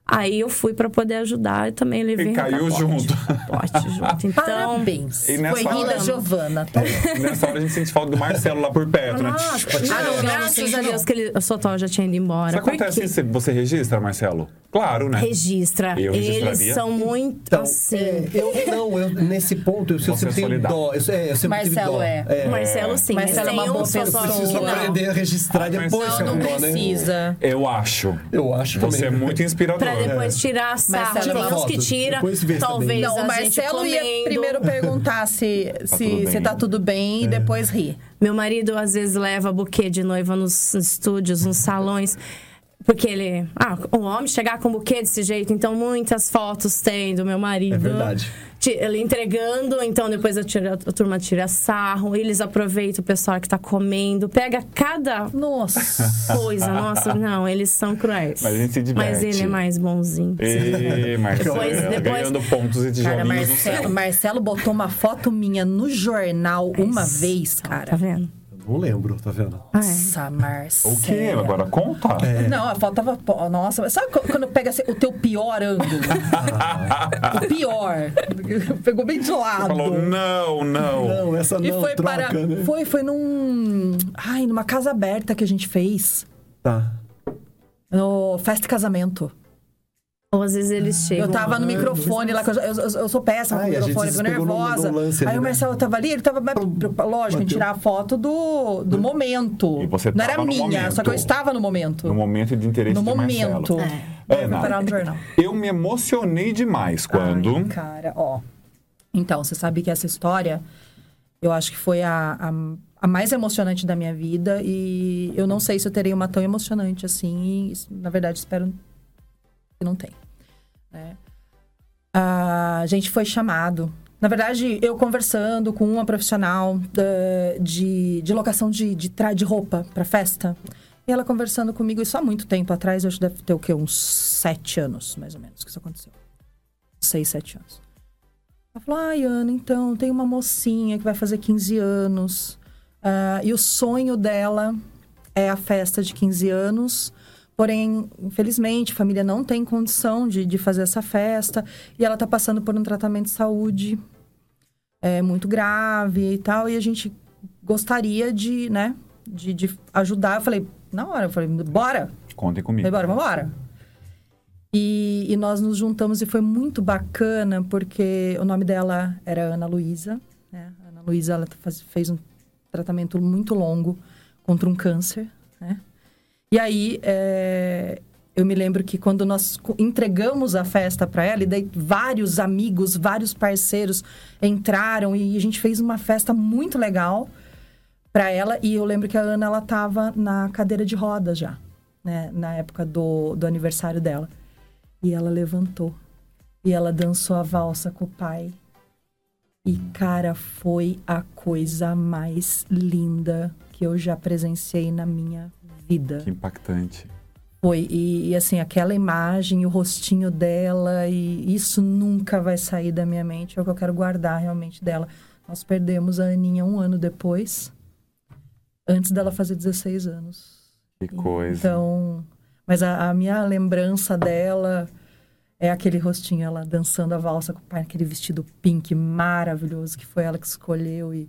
Aí eu fui pra poder ajudar e também levei E caiu junto. Pote junto. Então, *laughs* Parabéns. E nessa Foi hora- Giovana, tá? Nessa hora a gente sente falta do Marcelo lá por perto, né? Nossa, Ah, não, não, graças a. Deus que ele, o Sotó já tinha ido embora. Isso acontece se você registra, Marcelo? Claro, né? registra. Eu Eles são muito Então, assim. é, eu não, eu, nesse ponto eu, eu Você é sempre tenho dó. Eu, é, eu sempre tive Marcelo dó. é. O Marcelo, sim. Marcelo é uma tem boa um pessoa. que Preciso não. aprender a registrar Ah, depois. Não, eu não dó, né? precisa. Eu acho. Eu acho Você também. é muito inspirador. *laughs* Pra depois tirar sarro. Marcelo, Tem uns foto. que tira, tá bem. talvez Não, o a Marcelo ia primeiro perguntar se, tudo se, bem. se tá tudo bem e depois rir. Meu marido às vezes leva buquê de noiva nos estúdios, nos salões. Porque ele. Ah, o homem chegar com buquê desse jeito, então muitas fotos tem do meu marido. É verdade. Entregando, então depois a, tira- a turma tira sarro, eles aproveitam o pessoal que tá comendo, pega cada Nossa. coisa. Nossa, não, eles são cruéis. Mas a gente se diverte. Mas ele é mais bonzinho. Marcelo, Depois- depois- ganhando pontos e Cara, tijolinhos céu. Marcelo, Marcelo botou uma foto minha no jornal uma vez, Tá cara. vendo? Não lembro, tá vendo? Ah, é. Nossa, Marcelo. O quê? Agora conta. Não, a foto tava. pô, Nossa, sabe qu- quando pega assim, o teu pior ângulo? o pior. Pegou bem de lado. Falou, não, não. Não, essa não, E foi troca, para. né? Foi, foi num. Ai, numa casa aberta que a gente fez. Tá. No festa e casamento. Ou às vezes eles chegam. Eu tava no microfone lá, que eu, eu, eu- sou péssima com Ai, o a gente microfone, fico pegou no- nervosa. no lance Aí o né? Marcelo tava ali, ele tava lógico, em Bateu. tirar a foto do, do momento. E você Não era minha, momento. só que eu estava no momento. No momento de interesse No momento. Marcelo. É. Ana, parar no jornal. eu me emocionei demais quando... Ai, cara, ó. Então, você sabe que essa história, eu acho que foi a, a, a mais emocionante da minha vida. E eu não sei se eu terei uma tão emocionante assim. E, na verdade, espero que não tenha. Né? A gente foi chamado. Na verdade, eu conversando com uma profissional da- de, de locação de, de, de roupa para festa. E ela conversando comigo, isso há muito tempo atrás, acho que deve ter o quê? Uns sete anos, mais ou menos, que isso aconteceu. Seis, sete anos. Ela falou, ai, Ana, então, tem uma mocinha que vai fazer 15 anos. ah, e o sonho dela é a festa de 15 anos. Porém, infelizmente, a família não tem condição de, de fazer essa festa. E ela tá passando por um tratamento de saúde é, muito grave e tal. E a gente gostaria de, né, de, de ajudar. Eu falei, na hora, eu falei, bora! Contem comigo. Falei, bora, vambora. E, e nós nos juntamos e foi muito bacana, porque o nome dela era Ana Luísa. Né? Ana Luísa ela faz- fez um tratamento muito longo contra um câncer. Né? E aí, é, eu me lembro que quando nós entregamos a festa para ela, e daí vários amigos, vários parceiros entraram e a gente fez uma festa muito legal para ela. E eu lembro que a Ana ela tava na cadeira de rodas já, né? Na época do, do aniversário dela. E ela levantou. E ela dançou a valsa com o pai. E, cara, foi a coisa mais linda que eu já presenciei na minha vida. Que impactante. Foi. E, e, assim, aquela imagem, o rostinho dela, e isso nunca vai sair da minha mente. É o que eu quero guardar realmente dela. Nós perdemos a Aninha um ano depois, antes dela fazer 16 anos. Que coisa. Então, mas a, a minha lembrança dela é aquele rostinho, ela dançando a valsa com o pai, aquele vestido pink maravilhoso que foi ela que escolheu e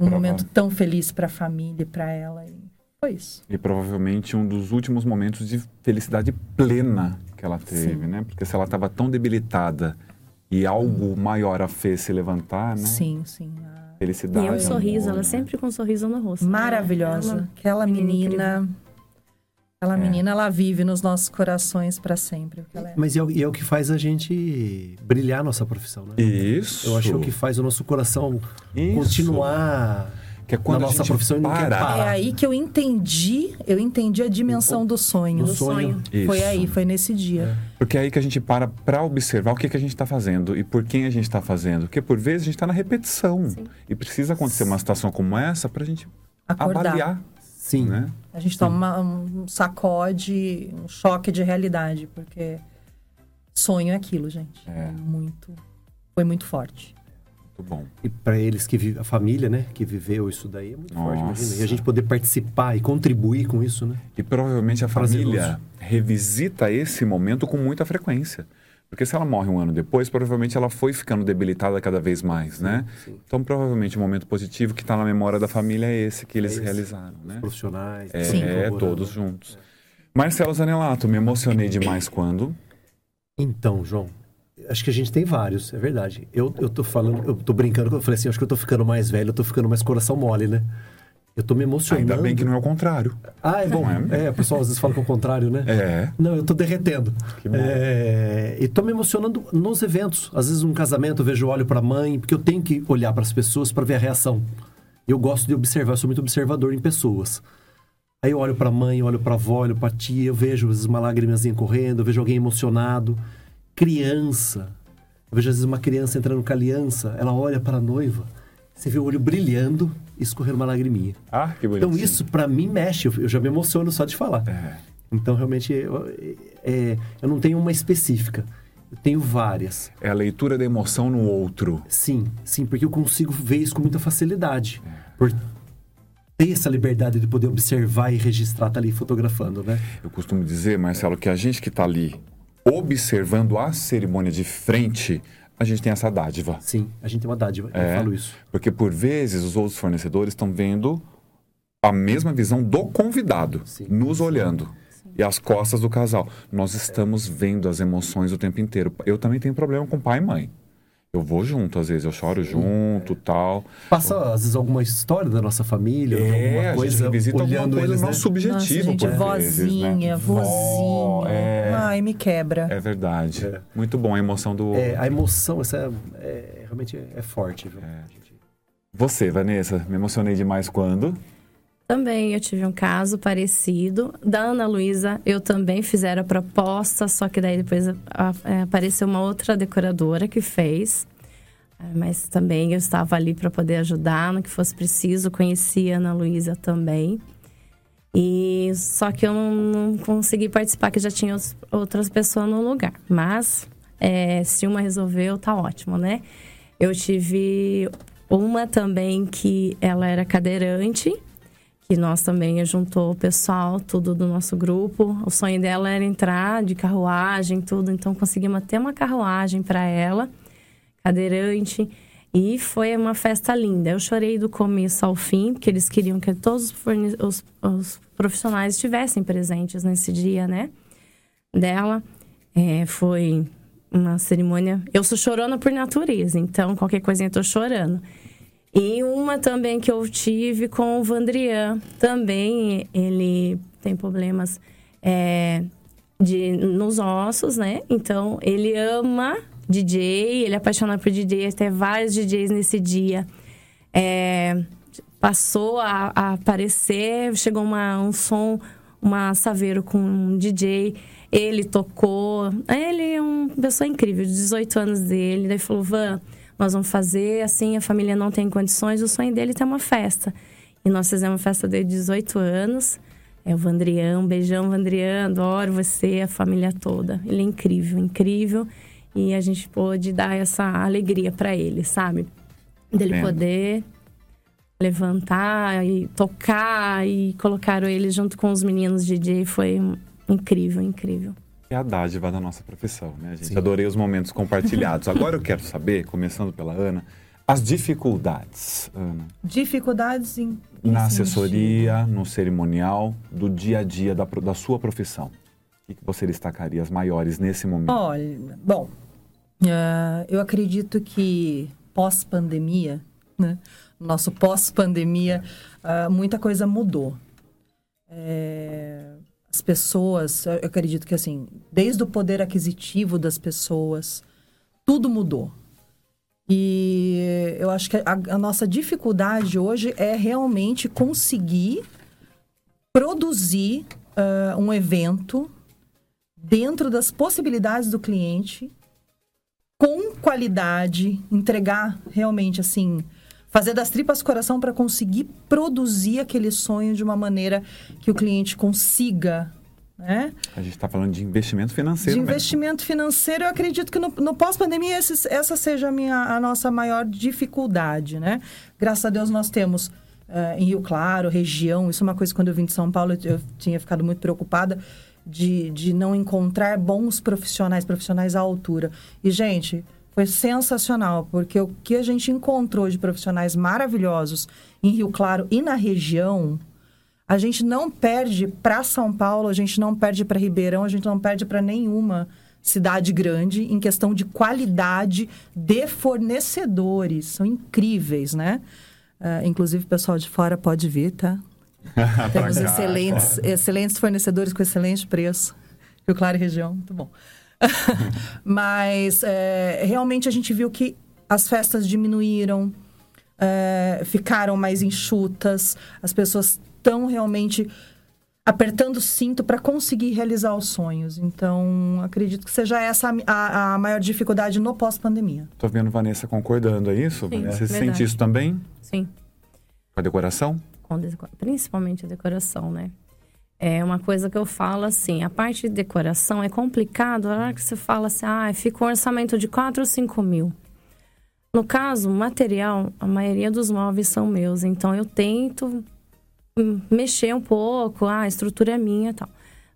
um momento tão feliz para a família e para ela. E foi isso. E provavelmente um dos últimos momentos de felicidade plena que ela teve, né? Porque se ela estava tão debilitada e algo maior a fez se levantar, né? Sim, sim. A- Felicidade. E é um amor, sorriso, ela né? sempre com um sorriso no rosto. né? Maravilhosa. Ela- Aquela menina menina. Aquela É. menina, ela vive nos nossos corações para sempre. é- Mas é, o- é o que faz a gente brilhar a nossa profissão, né? Isso. Eu acho que é o que faz o nosso coração Isso. continuar Que é quando na a nossa profissão não quer para. parar. É aí que eu entendi, eu entendi a dimensão do sonho. do sonho. Isso. Foi aí, foi nesse dia. Porque é aí que a gente para para observar o que, que a gente está fazendo e por quem a gente está fazendo. Porque por vezes a gente está na repetição. E precisa acontecer uma situação como essa para a gente Acordar. avaliar. Sim. Né? A gente toma um sacode, um choque de realidade, porque sonho é aquilo, gente. É. Muito. Foi muito forte. Muito bom. E para eles que vivem, a família, né, que viveu isso daí é muito forte, Nossa. imagina. E a gente poder participar e contribuir com isso, né? E provavelmente a Prazeroso. família revisita esse momento com muita frequência. Porque se ela morre um ano depois, provavelmente ela foi ficando debilitada cada vez mais, né? sim. Então, provavelmente, o momento positivo que está na memória da família é esse que eles esse. realizaram, né? Profissionais, É, Sim. colaborando. todos juntos. Marcelo Zanelato, me emocionei demais quando... Então, João, acho que a gente tem vários, é verdade. Eu, eu tô falando, eu tô brincando, eu falei assim, acho que eu tô ficando mais velho, eu tô ficando mais coração mole, né? Eu tô me emocionando. Ainda bem que não é o contrário. Ah, é bom. É? É, o pessoal às vezes fala que é o contrário, né? É. Não, eu tô derretendo. Que bom. É, e tô me emocionando nos eventos. Às vezes, num casamento, eu vejo, olho pra mãe, porque eu tenho que olhar para as pessoas para ver a reação. Eu gosto de observar, eu sou muito observador em pessoas. Aí eu olho pra mãe, olho pra avó, olho pra tia, eu vejo às vezes uma lágrimazinha correndo, eu vejo alguém emocionado. Criança. Eu vejo às vezes uma criança entrando com a aliança, ela olha para a noiva, você vê o olho brilhando e escorrer uma lagriminha. Ah, que bonitinho. Então isso pra mim mexe, eu já me emociono só de falar. É. Então realmente eu, é, eu não tenho uma específica, eu tenho várias. É a leitura da emoção no outro. Sim, sim, porque eu consigo ver isso com muita facilidade. Por ter essa liberdade de poder observar e registrar, tá ali fotografando, né? Eu costumo dizer, Marcelo, que a gente que está ali observando a cerimônia de frente, a gente tem essa dádiva. Sim, a gente tem uma dádiva, É. eu falo isso. Porque por vezes os outros fornecedores estão vendo a mesma visão do convidado, Sim. nos olhando. E as costas do casal. Nós estamos vendo as emoções o tempo inteiro. Eu também tenho problema com pai e mãe. Eu vou junto, às vezes, eu choro junto tal. Passa, às vezes, alguma história da nossa família, É, alguma a gente coisa, alguma olhando coisa eles, não né? subjetivo, Nossa, gente, por vezes, vozinha, né? vozinha. É, Ai, me quebra. é verdade. É. Muito bom a emoção do... É, a emoção, essa é, é- realmente é forte, viu? Gente, Você, Vanessa, me emocionei demais quando... Também eu tive um caso parecido. Da Ana Luísa, eu também fizeram a proposta, só que daí depois é, apareceu uma outra decoradora que fez. É, Mas também eu estava ali para poder ajudar no que fosse preciso. Conheci a Ana Luísa também. E só que eu não, não consegui participar, que já tinha outras pessoas no lugar. Mas é, se uma resolveu, tá ótimo, né? Eu tive uma também que ela era cadeirante, que nós também juntou o pessoal, tudo do nosso grupo. O sonho dela era entrar de carruagem, tudo, então conseguimos até uma carruagem para ela, cadeirante. E foi uma festa linda. Eu chorei do começo ao fim, porque eles queriam que todos os, os profissionais estivessem presentes nesse dia, né? Dela. É, foi uma cerimônia. Eu sou chorona por natureza, então qualquer coisinha eu tô chorando. E uma também que eu tive com o Vandrian. Também ele tem problemas é, de, nos ossos, né? Então ele ama DJ, ele é apaixonado por DJ, até vários DJs nesse dia. É, passou a, a aparecer, chegou uma, um som, uma Saveiro com um DJ, ele tocou. Ele é uma pessoa incrível, 18 anos dele. Daí falou: Van, nós vamos fazer assim, a família não tem condições, o sonho dele é ter uma festa. E nós fizemos uma festa dele de 18 anos. É o Vandrian, um beijão, Vandrian, adoro você, a família toda. Ele é incrível, incrível. E a gente pôde dar essa alegria para ele, sabe? Dele Entendo. poder levantar e tocar e colocaram ele junto com os meninos DJ. Foi incrível, incrível. É a dádiva da nossa profissão, né, gente? Sim. Adorei os momentos compartilhados. Agora eu quero saber, começando pela Ana, as dificuldades, Ana, Dificuldades em. em na sentido. assessoria, no cerimonial, do dia a dia da, da sua profissão. O que você destacaria as maiores nesse momento? Olha, bom, ah, eu acredito que pós-pandemia, né? Nosso pós-pandemia, ah, muita coisa mudou. É, as pessoas, eu acredito que assim, desde o poder aquisitivo das pessoas, tudo mudou. E eu acho que a, a nossa dificuldade hoje é realmente conseguir produzir ah, um evento dentro das possibilidades do cliente, com qualidade, entregar realmente assim, fazer das tripas coração para conseguir produzir aquele sonho de uma maneira que o cliente consiga né? A gente está falando de investimento financeiro. De investimento mesmo. financeiro, eu acredito que no, no pós-pandemia essa seja a, minha, a nossa maior dificuldade, né? Graças a Deus nós temos uh, em Rio Claro, região, isso é uma coisa que quando eu vim de São Paulo eu, eu tinha ficado muito preocupada de, de não encontrar bons profissionais, profissionais à altura. E, gente, foi sensacional, porque o que a gente encontrou de profissionais maravilhosos em Rio Claro e na região, a gente não perde para São Paulo, a gente não perde para Ribeirão, a gente não perde para nenhuma cidade grande em questão de qualidade de fornecedores. São incríveis, né? Uh, inclusive, o pessoal de fora pode vir, tá? *laughs* Temos excelentes, excelentes fornecedores com excelente preço. Rio Claro e região, muito bom. *laughs* Mas é, realmente a gente viu que as festas diminuíram, é, ficaram mais enxutas, as pessoas estão realmente apertando o cinto para conseguir realizar os sonhos. Então, acredito que seja essa a, a maior dificuldade no pós-pandemia. Estou vendo Vanessa concordando, é isso? Sim, Você verdade. sente isso também? Sim. Com a decoração? Com principalmente a decoração, né? É uma coisa que eu falo assim, a parte de decoração é complicado, a hora que você fala assim, ah, fica um orçamento de 4 ou 5 mil. No caso, material, a maioria dos móveis são meus, então eu tento mexer um pouco, ah, a estrutura é minha e tal.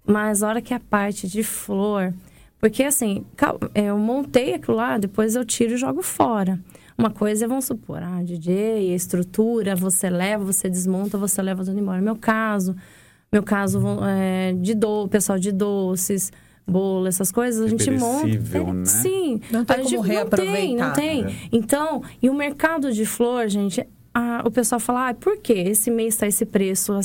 Mas a hora que a parte de flor. Porque assim, é, eu montei aquilo lá, depois eu tiro e jogo fora. Uma coisa é, vamos supor, ah, DJ, estrutura, você leva, você desmonta, você leva tudo embora. No meu caso, meu caso é, de do, pessoal de doces, bolo, essas coisas, a gente monta. É, né? Sim. Não tem a gente, como. Não tem, não tem. É. Então, e o mercado de flor, gente, a, o pessoal fala, ah, por que esse mês está esse preço?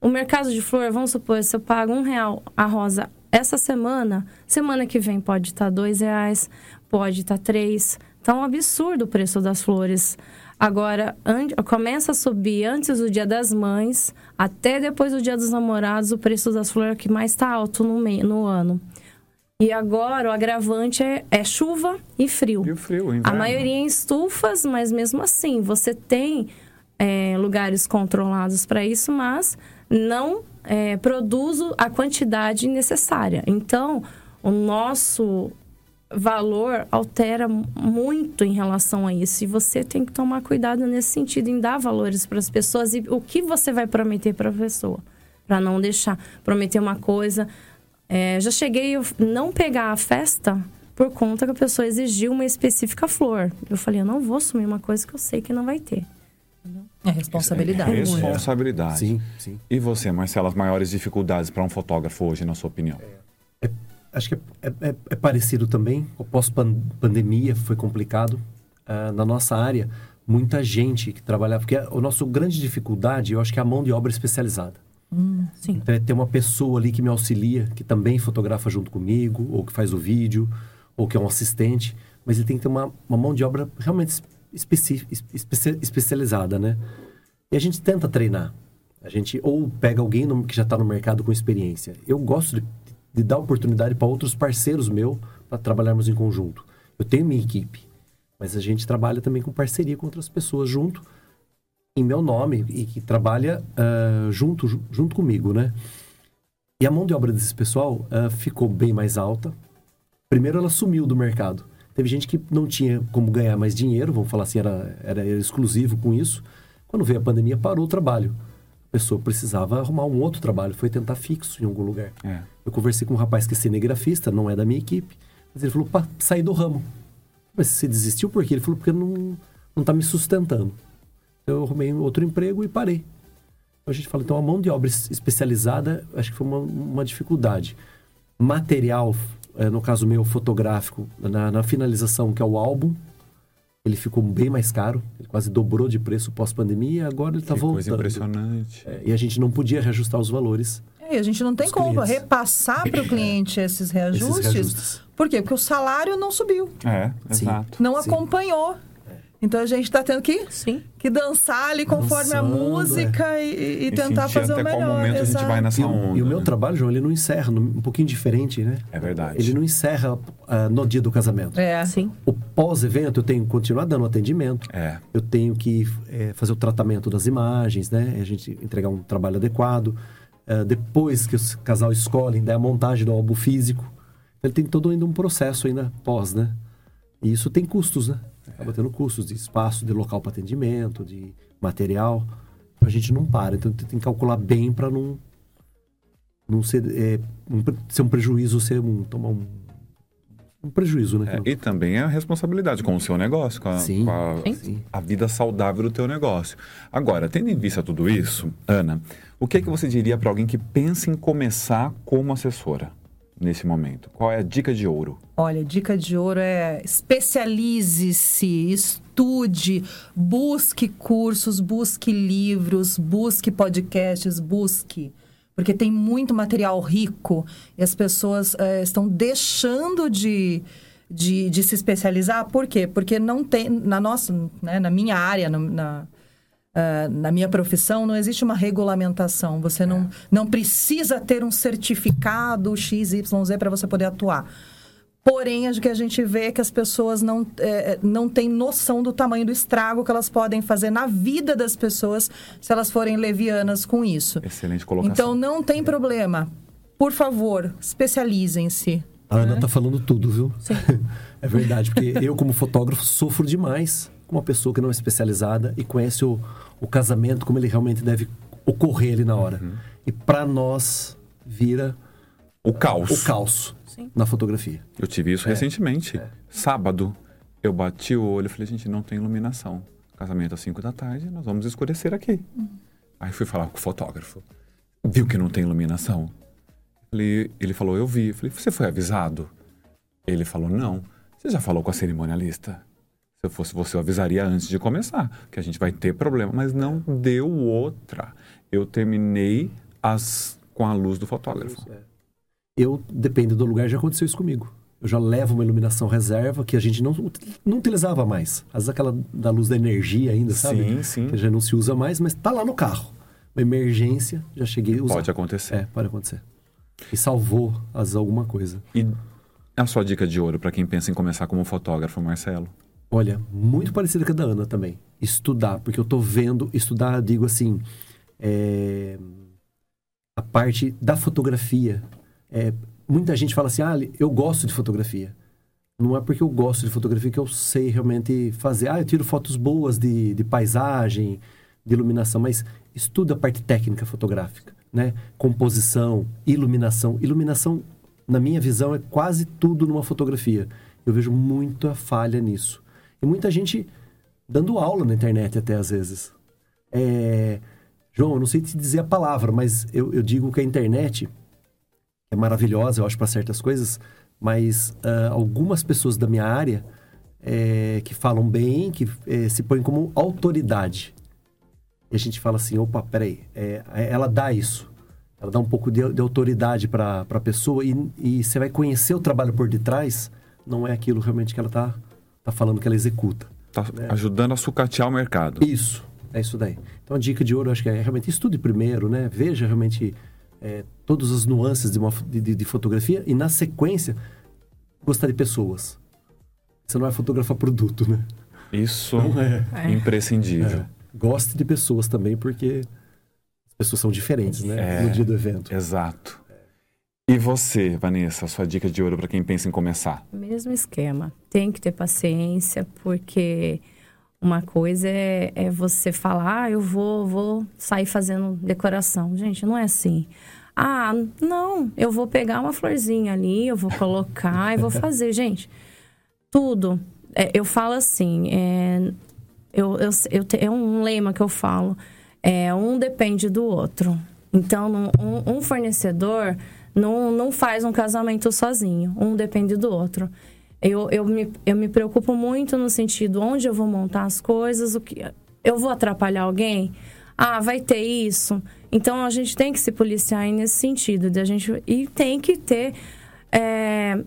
O mercado de flor, vamos supor, se eu pago um real a rosa essa semana, semana que vem pode estar tá dois reais, pode estar tá três. Tá um absurdo o preço das flores. Agora, começa a subir antes do Dia das Mães, até depois do Dia dos Namorados, o preço das flores é que mais está alto no, meio, no ano. E agora o agravante é, é chuva e frio. E o frio, A maioria em estufas, mas mesmo assim, você tem é, lugares controlados para isso, mas não é, produz a quantidade necessária. Então, o nosso valor altera muito em relação a isso. E você tem que tomar cuidado nesse sentido, em dar valores para as pessoas e o que você vai prometer para a pessoa. Para não deixar prometer uma coisa, é, já cheguei a não pegar a festa por conta que a pessoa exigiu uma específica flor. Eu falei, eu não vou assumir uma coisa que eu sei que não vai ter. É responsabilidade. É responsabilidade. Sim, sim. E você, Marcela, as maiores dificuldades para um fotógrafo hoje, na sua opinião? É, é, acho que é, é, é, parecido também. O pós-pandemia foi complicado. Uh, na nossa área, muita gente que trabalhava... Porque a, a nossa grande dificuldade, eu acho que é a mão de obra especializada. Hum, sim. Então, é ter uma pessoa ali que me auxilia, que também fotografa junto comigo, ou que faz o vídeo, ou que é um assistente. Mas ele tem que ter uma, uma mão de obra realmente especi, espe, especializada, né? E a gente tenta treinar. A gente ou pega alguém no, que já está no mercado com experiência. Eu gosto de, de dar oportunidade para outros parceiros meus para trabalharmos em conjunto. Eu tenho minha equipe, mas a gente trabalha também com parceria com outras pessoas junto em meu nome e que trabalha uh, junto, junto comigo, né? E a mão de obra desse pessoal uh, ficou bem mais alta. Primeiro, ela sumiu do mercado. Teve gente que não tinha como ganhar mais dinheiro, vamos falar assim, era, era, era exclusivo com isso. Quando veio a pandemia, parou o trabalho. A pessoa precisava arrumar um outro trabalho, foi tentar fixo em algum lugar. É. Eu conversei com um rapaz que é cinegrafista, não é da minha equipe, mas ele falou, pá, saí do ramo. Mas você desistiu por quê? Ele falou, porque não, não tá me sustentando eu arrumei outro emprego e parei. Então a gente fala, então a mão de obra especializada, acho que foi uma, uma dificuldade. Material, é, no caso meu, fotográfico, na, na, finalização, que é o álbum, ele ficou bem mais caro, ele quase dobrou de preço pós-pandemia, agora ele está voltando. Coisa impressionante. É, e a gente não podia reajustar os valores. É, e a gente não tem como clientes. repassar para o cliente esses reajustes. esses reajustes. Por quê? Porque o salário não subiu. É, exato. Não Sim. acompanhou. Então a gente está tendo que, Sim. que dançar ali conforme Dançando, a música é. e, e, tentar fazer até o melhor. qual momento Exato. a gente vai nessa onda. E, o meu trabalho, João, ele não encerra, um pouquinho diferente, né? É verdade. Ele não encerra uh, no dia do casamento. É. Sim. O pós-evento eu tenho que continuar dando atendimento. É. Eu tenho que é, fazer o tratamento das imagens, né? A gente entregar um trabalho adequado. Eh, depois que o casal escolhe, daí a montagem do álbum físico. Ele tem todo ainda um processo ainda pós, né? E isso tem custos, né? Acaba tendo custos de espaço, de local para atendimento, de material. A gente não para, então tem que calcular bem para não não ser, é, um, ser um prejuízo, ser um, tomar um, um prejuízo, né? É, e também é a responsabilidade com o seu negócio, com, a, Sim. com a, Sim. a vida saudável do teu negócio. Agora, tendo em vista tudo isso, Ana, o que é que você diria para alguém que pensa em começar como assessora nesse momento? Qual é a dica de ouro? Olha, dica de ouro é especialize-se, estude, busque cursos, busque livros, busque podcasts, busque. Porque tem muito material rico e as pessoas eh, estão deixando de, de, de se especializar. Por quê? Porque não tem, na nossa, né, na minha área, no- na, ah, na minha profissão, não existe uma regulamentação. Você não, não precisa ter um certificado XYZ para você poder atuar. Porém, o que a gente vê é que as pessoas não, eh, não têm noção do tamanho do estrago que elas podem fazer na vida das pessoas se elas forem levianas com isso. Excelente colocação. Então, não tem problema. Por favor, especializem-se. A Ana tá falando tudo, viu? *laughs* é verdade, porque eu, como fotógrafo, sofro demais com uma pessoa que não é especializada e conhece o, o casamento como ele realmente deve ocorrer ali na hora. E para nós, vira o caos. o caos Sim. na fotografia. Eu tive isso recentemente. Sábado, eu bati o olho e falei, gente, não tem iluminação. Casamento às 5 da tarde, nós vamos escurecer aqui. Aí fui falar com o fotógrafo. Viu que não tem iluminação? Falei- ele falou, eu vi. Falei, você foi avisado? Ele falou, não. Você já falou com a cerimonialista? Se eu fosse você, eu avisaria antes de começar, que a gente vai ter problema. Mas não deu outra. Eu terminei as, com a luz do fotógrafo. Eu, depende do lugar, já aconteceu isso comigo. Eu já levo uma iluminação reserva que a gente não, não utilizava mais. Às vezes aquela da luz da energia ainda, sabe? Sim, sim. Que já não se usa mais, mas tá lá no carro. Uma emergência, já cheguei a usar. Pode acontecer. É, pode acontecer. E salvou, às vezes, alguma coisa. E a sua dica de ouro para quem pensa em começar como fotógrafo, Marcelo? Olha, muito parecida com a da Ana também. Estudar, porque eu tô vendo, estudar, digo assim, é, a parte da fotografia. É, muita gente fala assim, ah, eu gosto de fotografia. Não é porque eu gosto de fotografia que eu sei realmente fazer. Ah, eu tiro fotos boas de, de paisagem, de iluminação, mas estuda a parte técnica fotográfica, né? Composição, iluminação. Iluminação, na minha visão, é quase tudo numa fotografia. Eu vejo muita falha nisso. E muita gente dando aula na internet até às vezes. É... João, eu não sei te dizer a palavra, mas eu, eu digo que a internet é maravilhosa, eu acho, para certas coisas, mas ah, algumas pessoas da minha área é, que falam bem, que é, se põem como autoridade. E a gente fala assim, opa, peraí, é, ela dá isso. Ela dá um pouco de, de autoridade para a pessoa e, e você vai conhecer o trabalho por detrás, não é aquilo realmente que ela tá, tá falando que ela executa. Tá ajudando a sucatear o mercado. Isso, é isso daí. Então a dica de ouro, eu acho que é realmente estude primeiro, né? Veja realmente é, todas as nuances de, uma, de, de- fotografia e na sequência gostar de pessoas. Você não vai fotografar produto, né? Isso é. é imprescindível. Goste de pessoas também, porque as pessoas são diferentes, né? É. No dia do evento. Exato. E você, Vanessa, sua dica de ouro para quem pensa em começar? Mesmo esquema. Tem que ter paciência, porque uma coisa é, é você falar, ah, eu vou, vou sair fazendo decoração. Gente, não é assim. Ah, não, eu vou pegar uma florzinha ali, eu vou colocar e vou fazer. Gente, tudo. É, eu falo assim, é, eu, eu, eu é um lema que eu falo. É, um depende do outro. Então, um, um fornecedor não, não faz um casamento sozinho. Um depende do outro. Eu, eu, me, eu me preocupo muito no sentido onde eu vou montar as coisas, o que eu vou atrapalhar alguém. Ah, vai ter isso. Então a gente tem que se policiar nesse sentido. De a gente, e tem que ter é,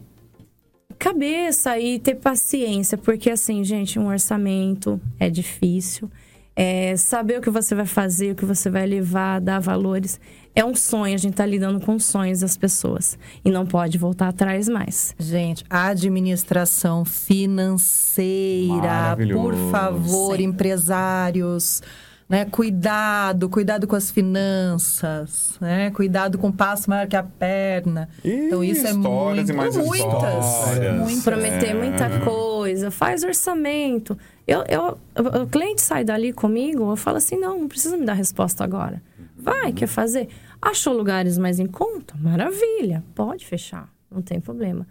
cabeça e ter paciência, porque assim, gente, um orçamento é difícil. É, saber o que você vai fazer, o que você vai levar, dar valores. É um sonho, a gente tá lidando com os sonhos das pessoas. E não pode voltar atrás mais. Gente, administração financeira, por favor, Sim. empresários. né? Cuidado, cuidado com as finanças, né? Cuidado com o passo maior que a perna. Ih, então isso é muito, e mais muitas, histórias. muitas. prometer É. muita coisa, faz orçamento. Eu, eu, o cliente sai dali comigo, eu falo assim: não, não precisa me dar resposta agora. Vai, quer fazer? Achou lugares mais em conta? Maravilha, pode fechar, não tem problema.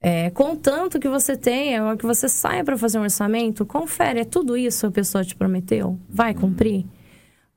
É, contanto que você tenha, que você saia para fazer um orçamento, confere, é tudo isso que a pessoa te prometeu? Vai cumprir?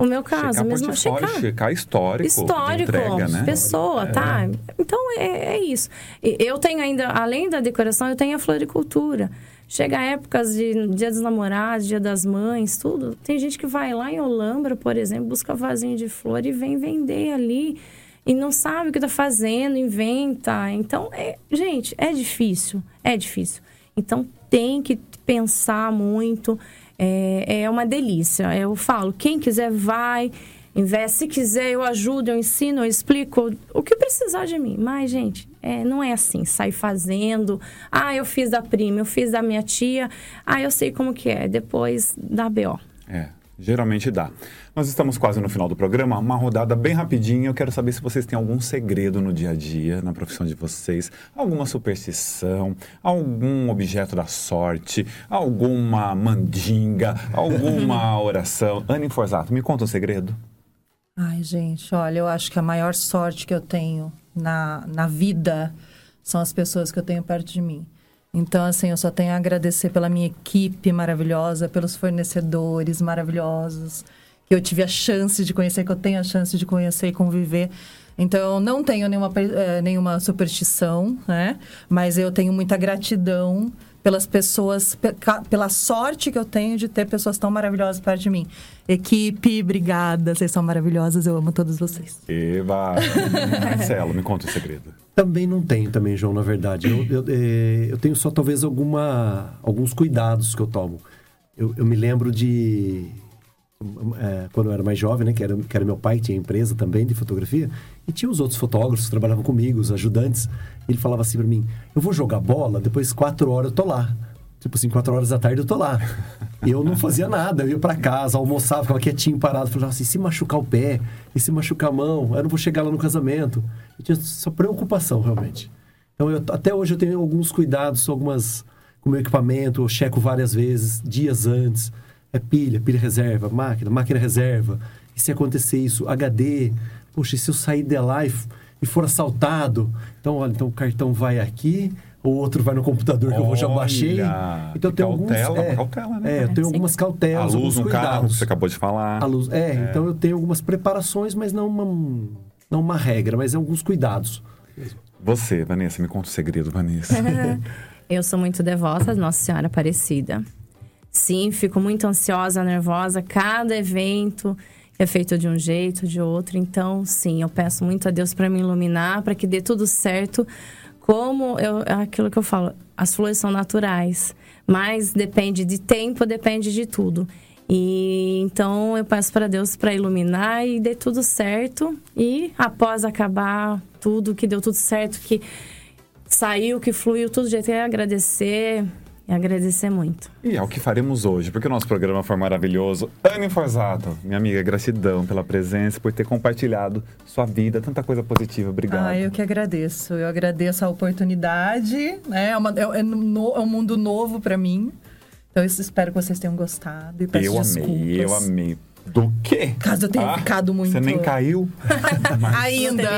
O meu caso, checar mesmo checar checar histórico, histórico, entrega, né? pessoa, tá? Então é, é isso. Eu tenho ainda, além da decoração, eu tenho a floricultura. Chega épocas de Dia dos Namorados, Dia das Mães, tudo. Tem gente que vai lá em Olambra, por exemplo, busca vasinho de flor e vem vender ali. E não sabe o que tá fazendo, inventa. Então, é, gente, é difícil. É difícil. Então, tem que pensar muito. É, é uma delícia. Eu falo, quem quiser, vai, investe. Se quiser, eu ajudo, eu ensino, eu explico o que precisar de mim. Mas, gente, é, não é assim, sai fazendo. Ah, eu fiz da prima, eu fiz da minha tia. Ah, eu sei como que é. Depois dá B.O. É, geralmente dá. Nós estamos quase no final do programa, uma rodada bem rapidinha. Eu quero saber se vocês têm algum segredo no dia a dia, na profissão de vocês, alguma superstição, algum objeto da sorte, alguma mandinga, alguma *laughs* oração. Anne Forzato, me conta um segredo. Ai, gente, olha, eu acho que a maior sorte que eu tenho na, na vida são as pessoas que eu tenho perto de mim. Então, assim, eu só tenho a agradecer pela minha equipe maravilhosa, pelos fornecedores maravilhosos, que eu tive a chance de conhecer, que eu tenho a chance de conhecer e conviver. Então, eu não tenho nenhuma, eh, nenhuma superstição, né? Mas eu tenho muita gratidão pelas pessoas, pela sorte que eu tenho de ter pessoas tão maravilhosas perto de mim. Equipe, obrigada, vocês são maravilhosas, eu amo todos vocês. Eva, *laughs* Marcelo, me conta um segredo. Também não tenho, também, João, na verdade. Eu, eu, eh, eu tenho só talvez alguma, alguns cuidados que eu tomo. Eu, eu me lembro de. eh, quando eu era mais jovem, né? Que era, que era meu pai, tinha empresa também de fotografia. E tinha os outros fotógrafos que trabalhavam comigo, os ajudantes. Ele falava assim pra mim: Eu vou jogar bola, depois quatro horas eu tô lá. Tipo assim, quatro horas da tarde eu tô lá. Eu não fazia nada, eu ia pra casa, almoçava, ficava quietinho, parado. Falava assim, se machucar o pé, e se machucar a mão, eu não vou chegar lá no casamento. Eu tinha só preocupação, realmente. Então, eu- até hoje eu tenho alguns cuidados, algumas com o meu equipamento, eu checo várias vezes, dias antes. É pilha, pilha reserva, máquina, máquina reserva. E se acontecer isso, HD, poxa, e se eu sair de lá e, e for assaltado? Então, olha, então o cartão vai aqui, o outro vai no computador que eu já baixei. Olha, Então, eu que tenho alguns, cautela, é, cautela, né? É, eu tenho Sim. algumas A cautelas, luz alguns no carro, cuidados. que você acabou de falar. A luz, é, então eu tenho algumas preparações, mas não uma, não uma regra, mas alguns cuidados. Você, Vanessa, me conta um segredo, Vanessa. *laughs* Eu sou muito devota de Nossa Senhora Aparecida. Sim, fico muito ansiosa, nervosa. Cada evento é feito de um jeito, de outro. Então, sim, eu peço muito a Deus para me iluminar, para que dê tudo certo. Como eu, é aquilo que eu falo, as flores são naturais, mas depende de tempo, depende de tudo. E então eu peço para Deus para iluminar e dê tudo certo. E após acabar tudo, que deu tudo certo, que saiu, que fluiu tudo do jeito que é agradecer e agradecer muito. E é o que faremos hoje, porque o nosso programa foi maravilhoso. Anne Forzato, minha amiga, gratidão pela presença, por ter compartilhado sua vida, tanta coisa positiva. Obrigado. Ah, eu que agradeço. Eu agradeço a oportunidade, né? É, uma- é- é no- é um mundo novo para mim. Então, eu espero que vocês tenham gostado. E peço eu desculpas. amei, eu amei. Do quê? Ah, Caso eu tenha ficado muito- Você nem caiu? *laughs* Ainda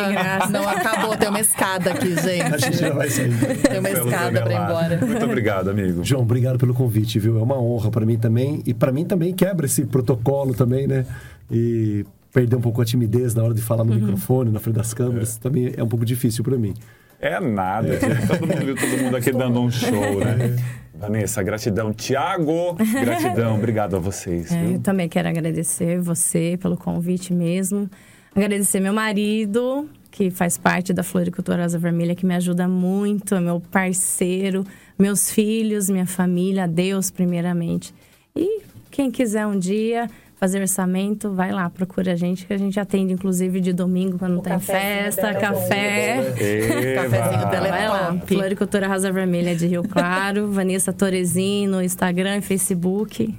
Não acabou. Tem uma escada aqui, A gente gente. já vai sair. Tem uma pelo escada para ir embora. Muito obrigado, amigo. João, obrigado pelo convite, viu? É uma honra para mim também. E para mim também quebra esse protocolo também, né? E perder um pouco a timidez na hora de falar no microfone, na frente das câmeras, também é um pouco difícil para mim. É nada, gente. Todo mundo viu todo mundo aqui dando um show, né? Vanessa, gratidão. Tiago, *laughs* gratidão. Obrigado a vocês. É, eu também quero agradecer você pelo convite mesmo. Agradecer meu marido, que faz parte da Floricultura Rosa Vermelha, que me ajuda muito, é meu parceiro, meus filhos, minha família, Deus primeiramente. E quem quiser um dia fazer orçamento, vai lá, procura a gente, que a gente atende, inclusive, de domingo, quando tem cafezinho festa, é café. Eva. *laughs* Cafezinho dela é Vai lá. Floricultura Rosa Vermelha de Rio Claro, *laughs* Vanessa Torezino, no Instagram e Facebook.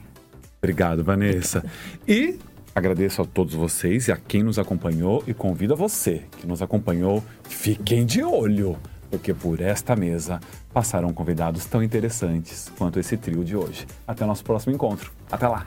Obrigado, Vanessa. E Agradeço a todos vocês e a quem nos acompanhou e convido a você que nos acompanhou, fiquem de olho, porque por esta mesa passarão convidados tão interessantes quanto esse trio de hoje. Até o nosso próximo encontro. Até lá!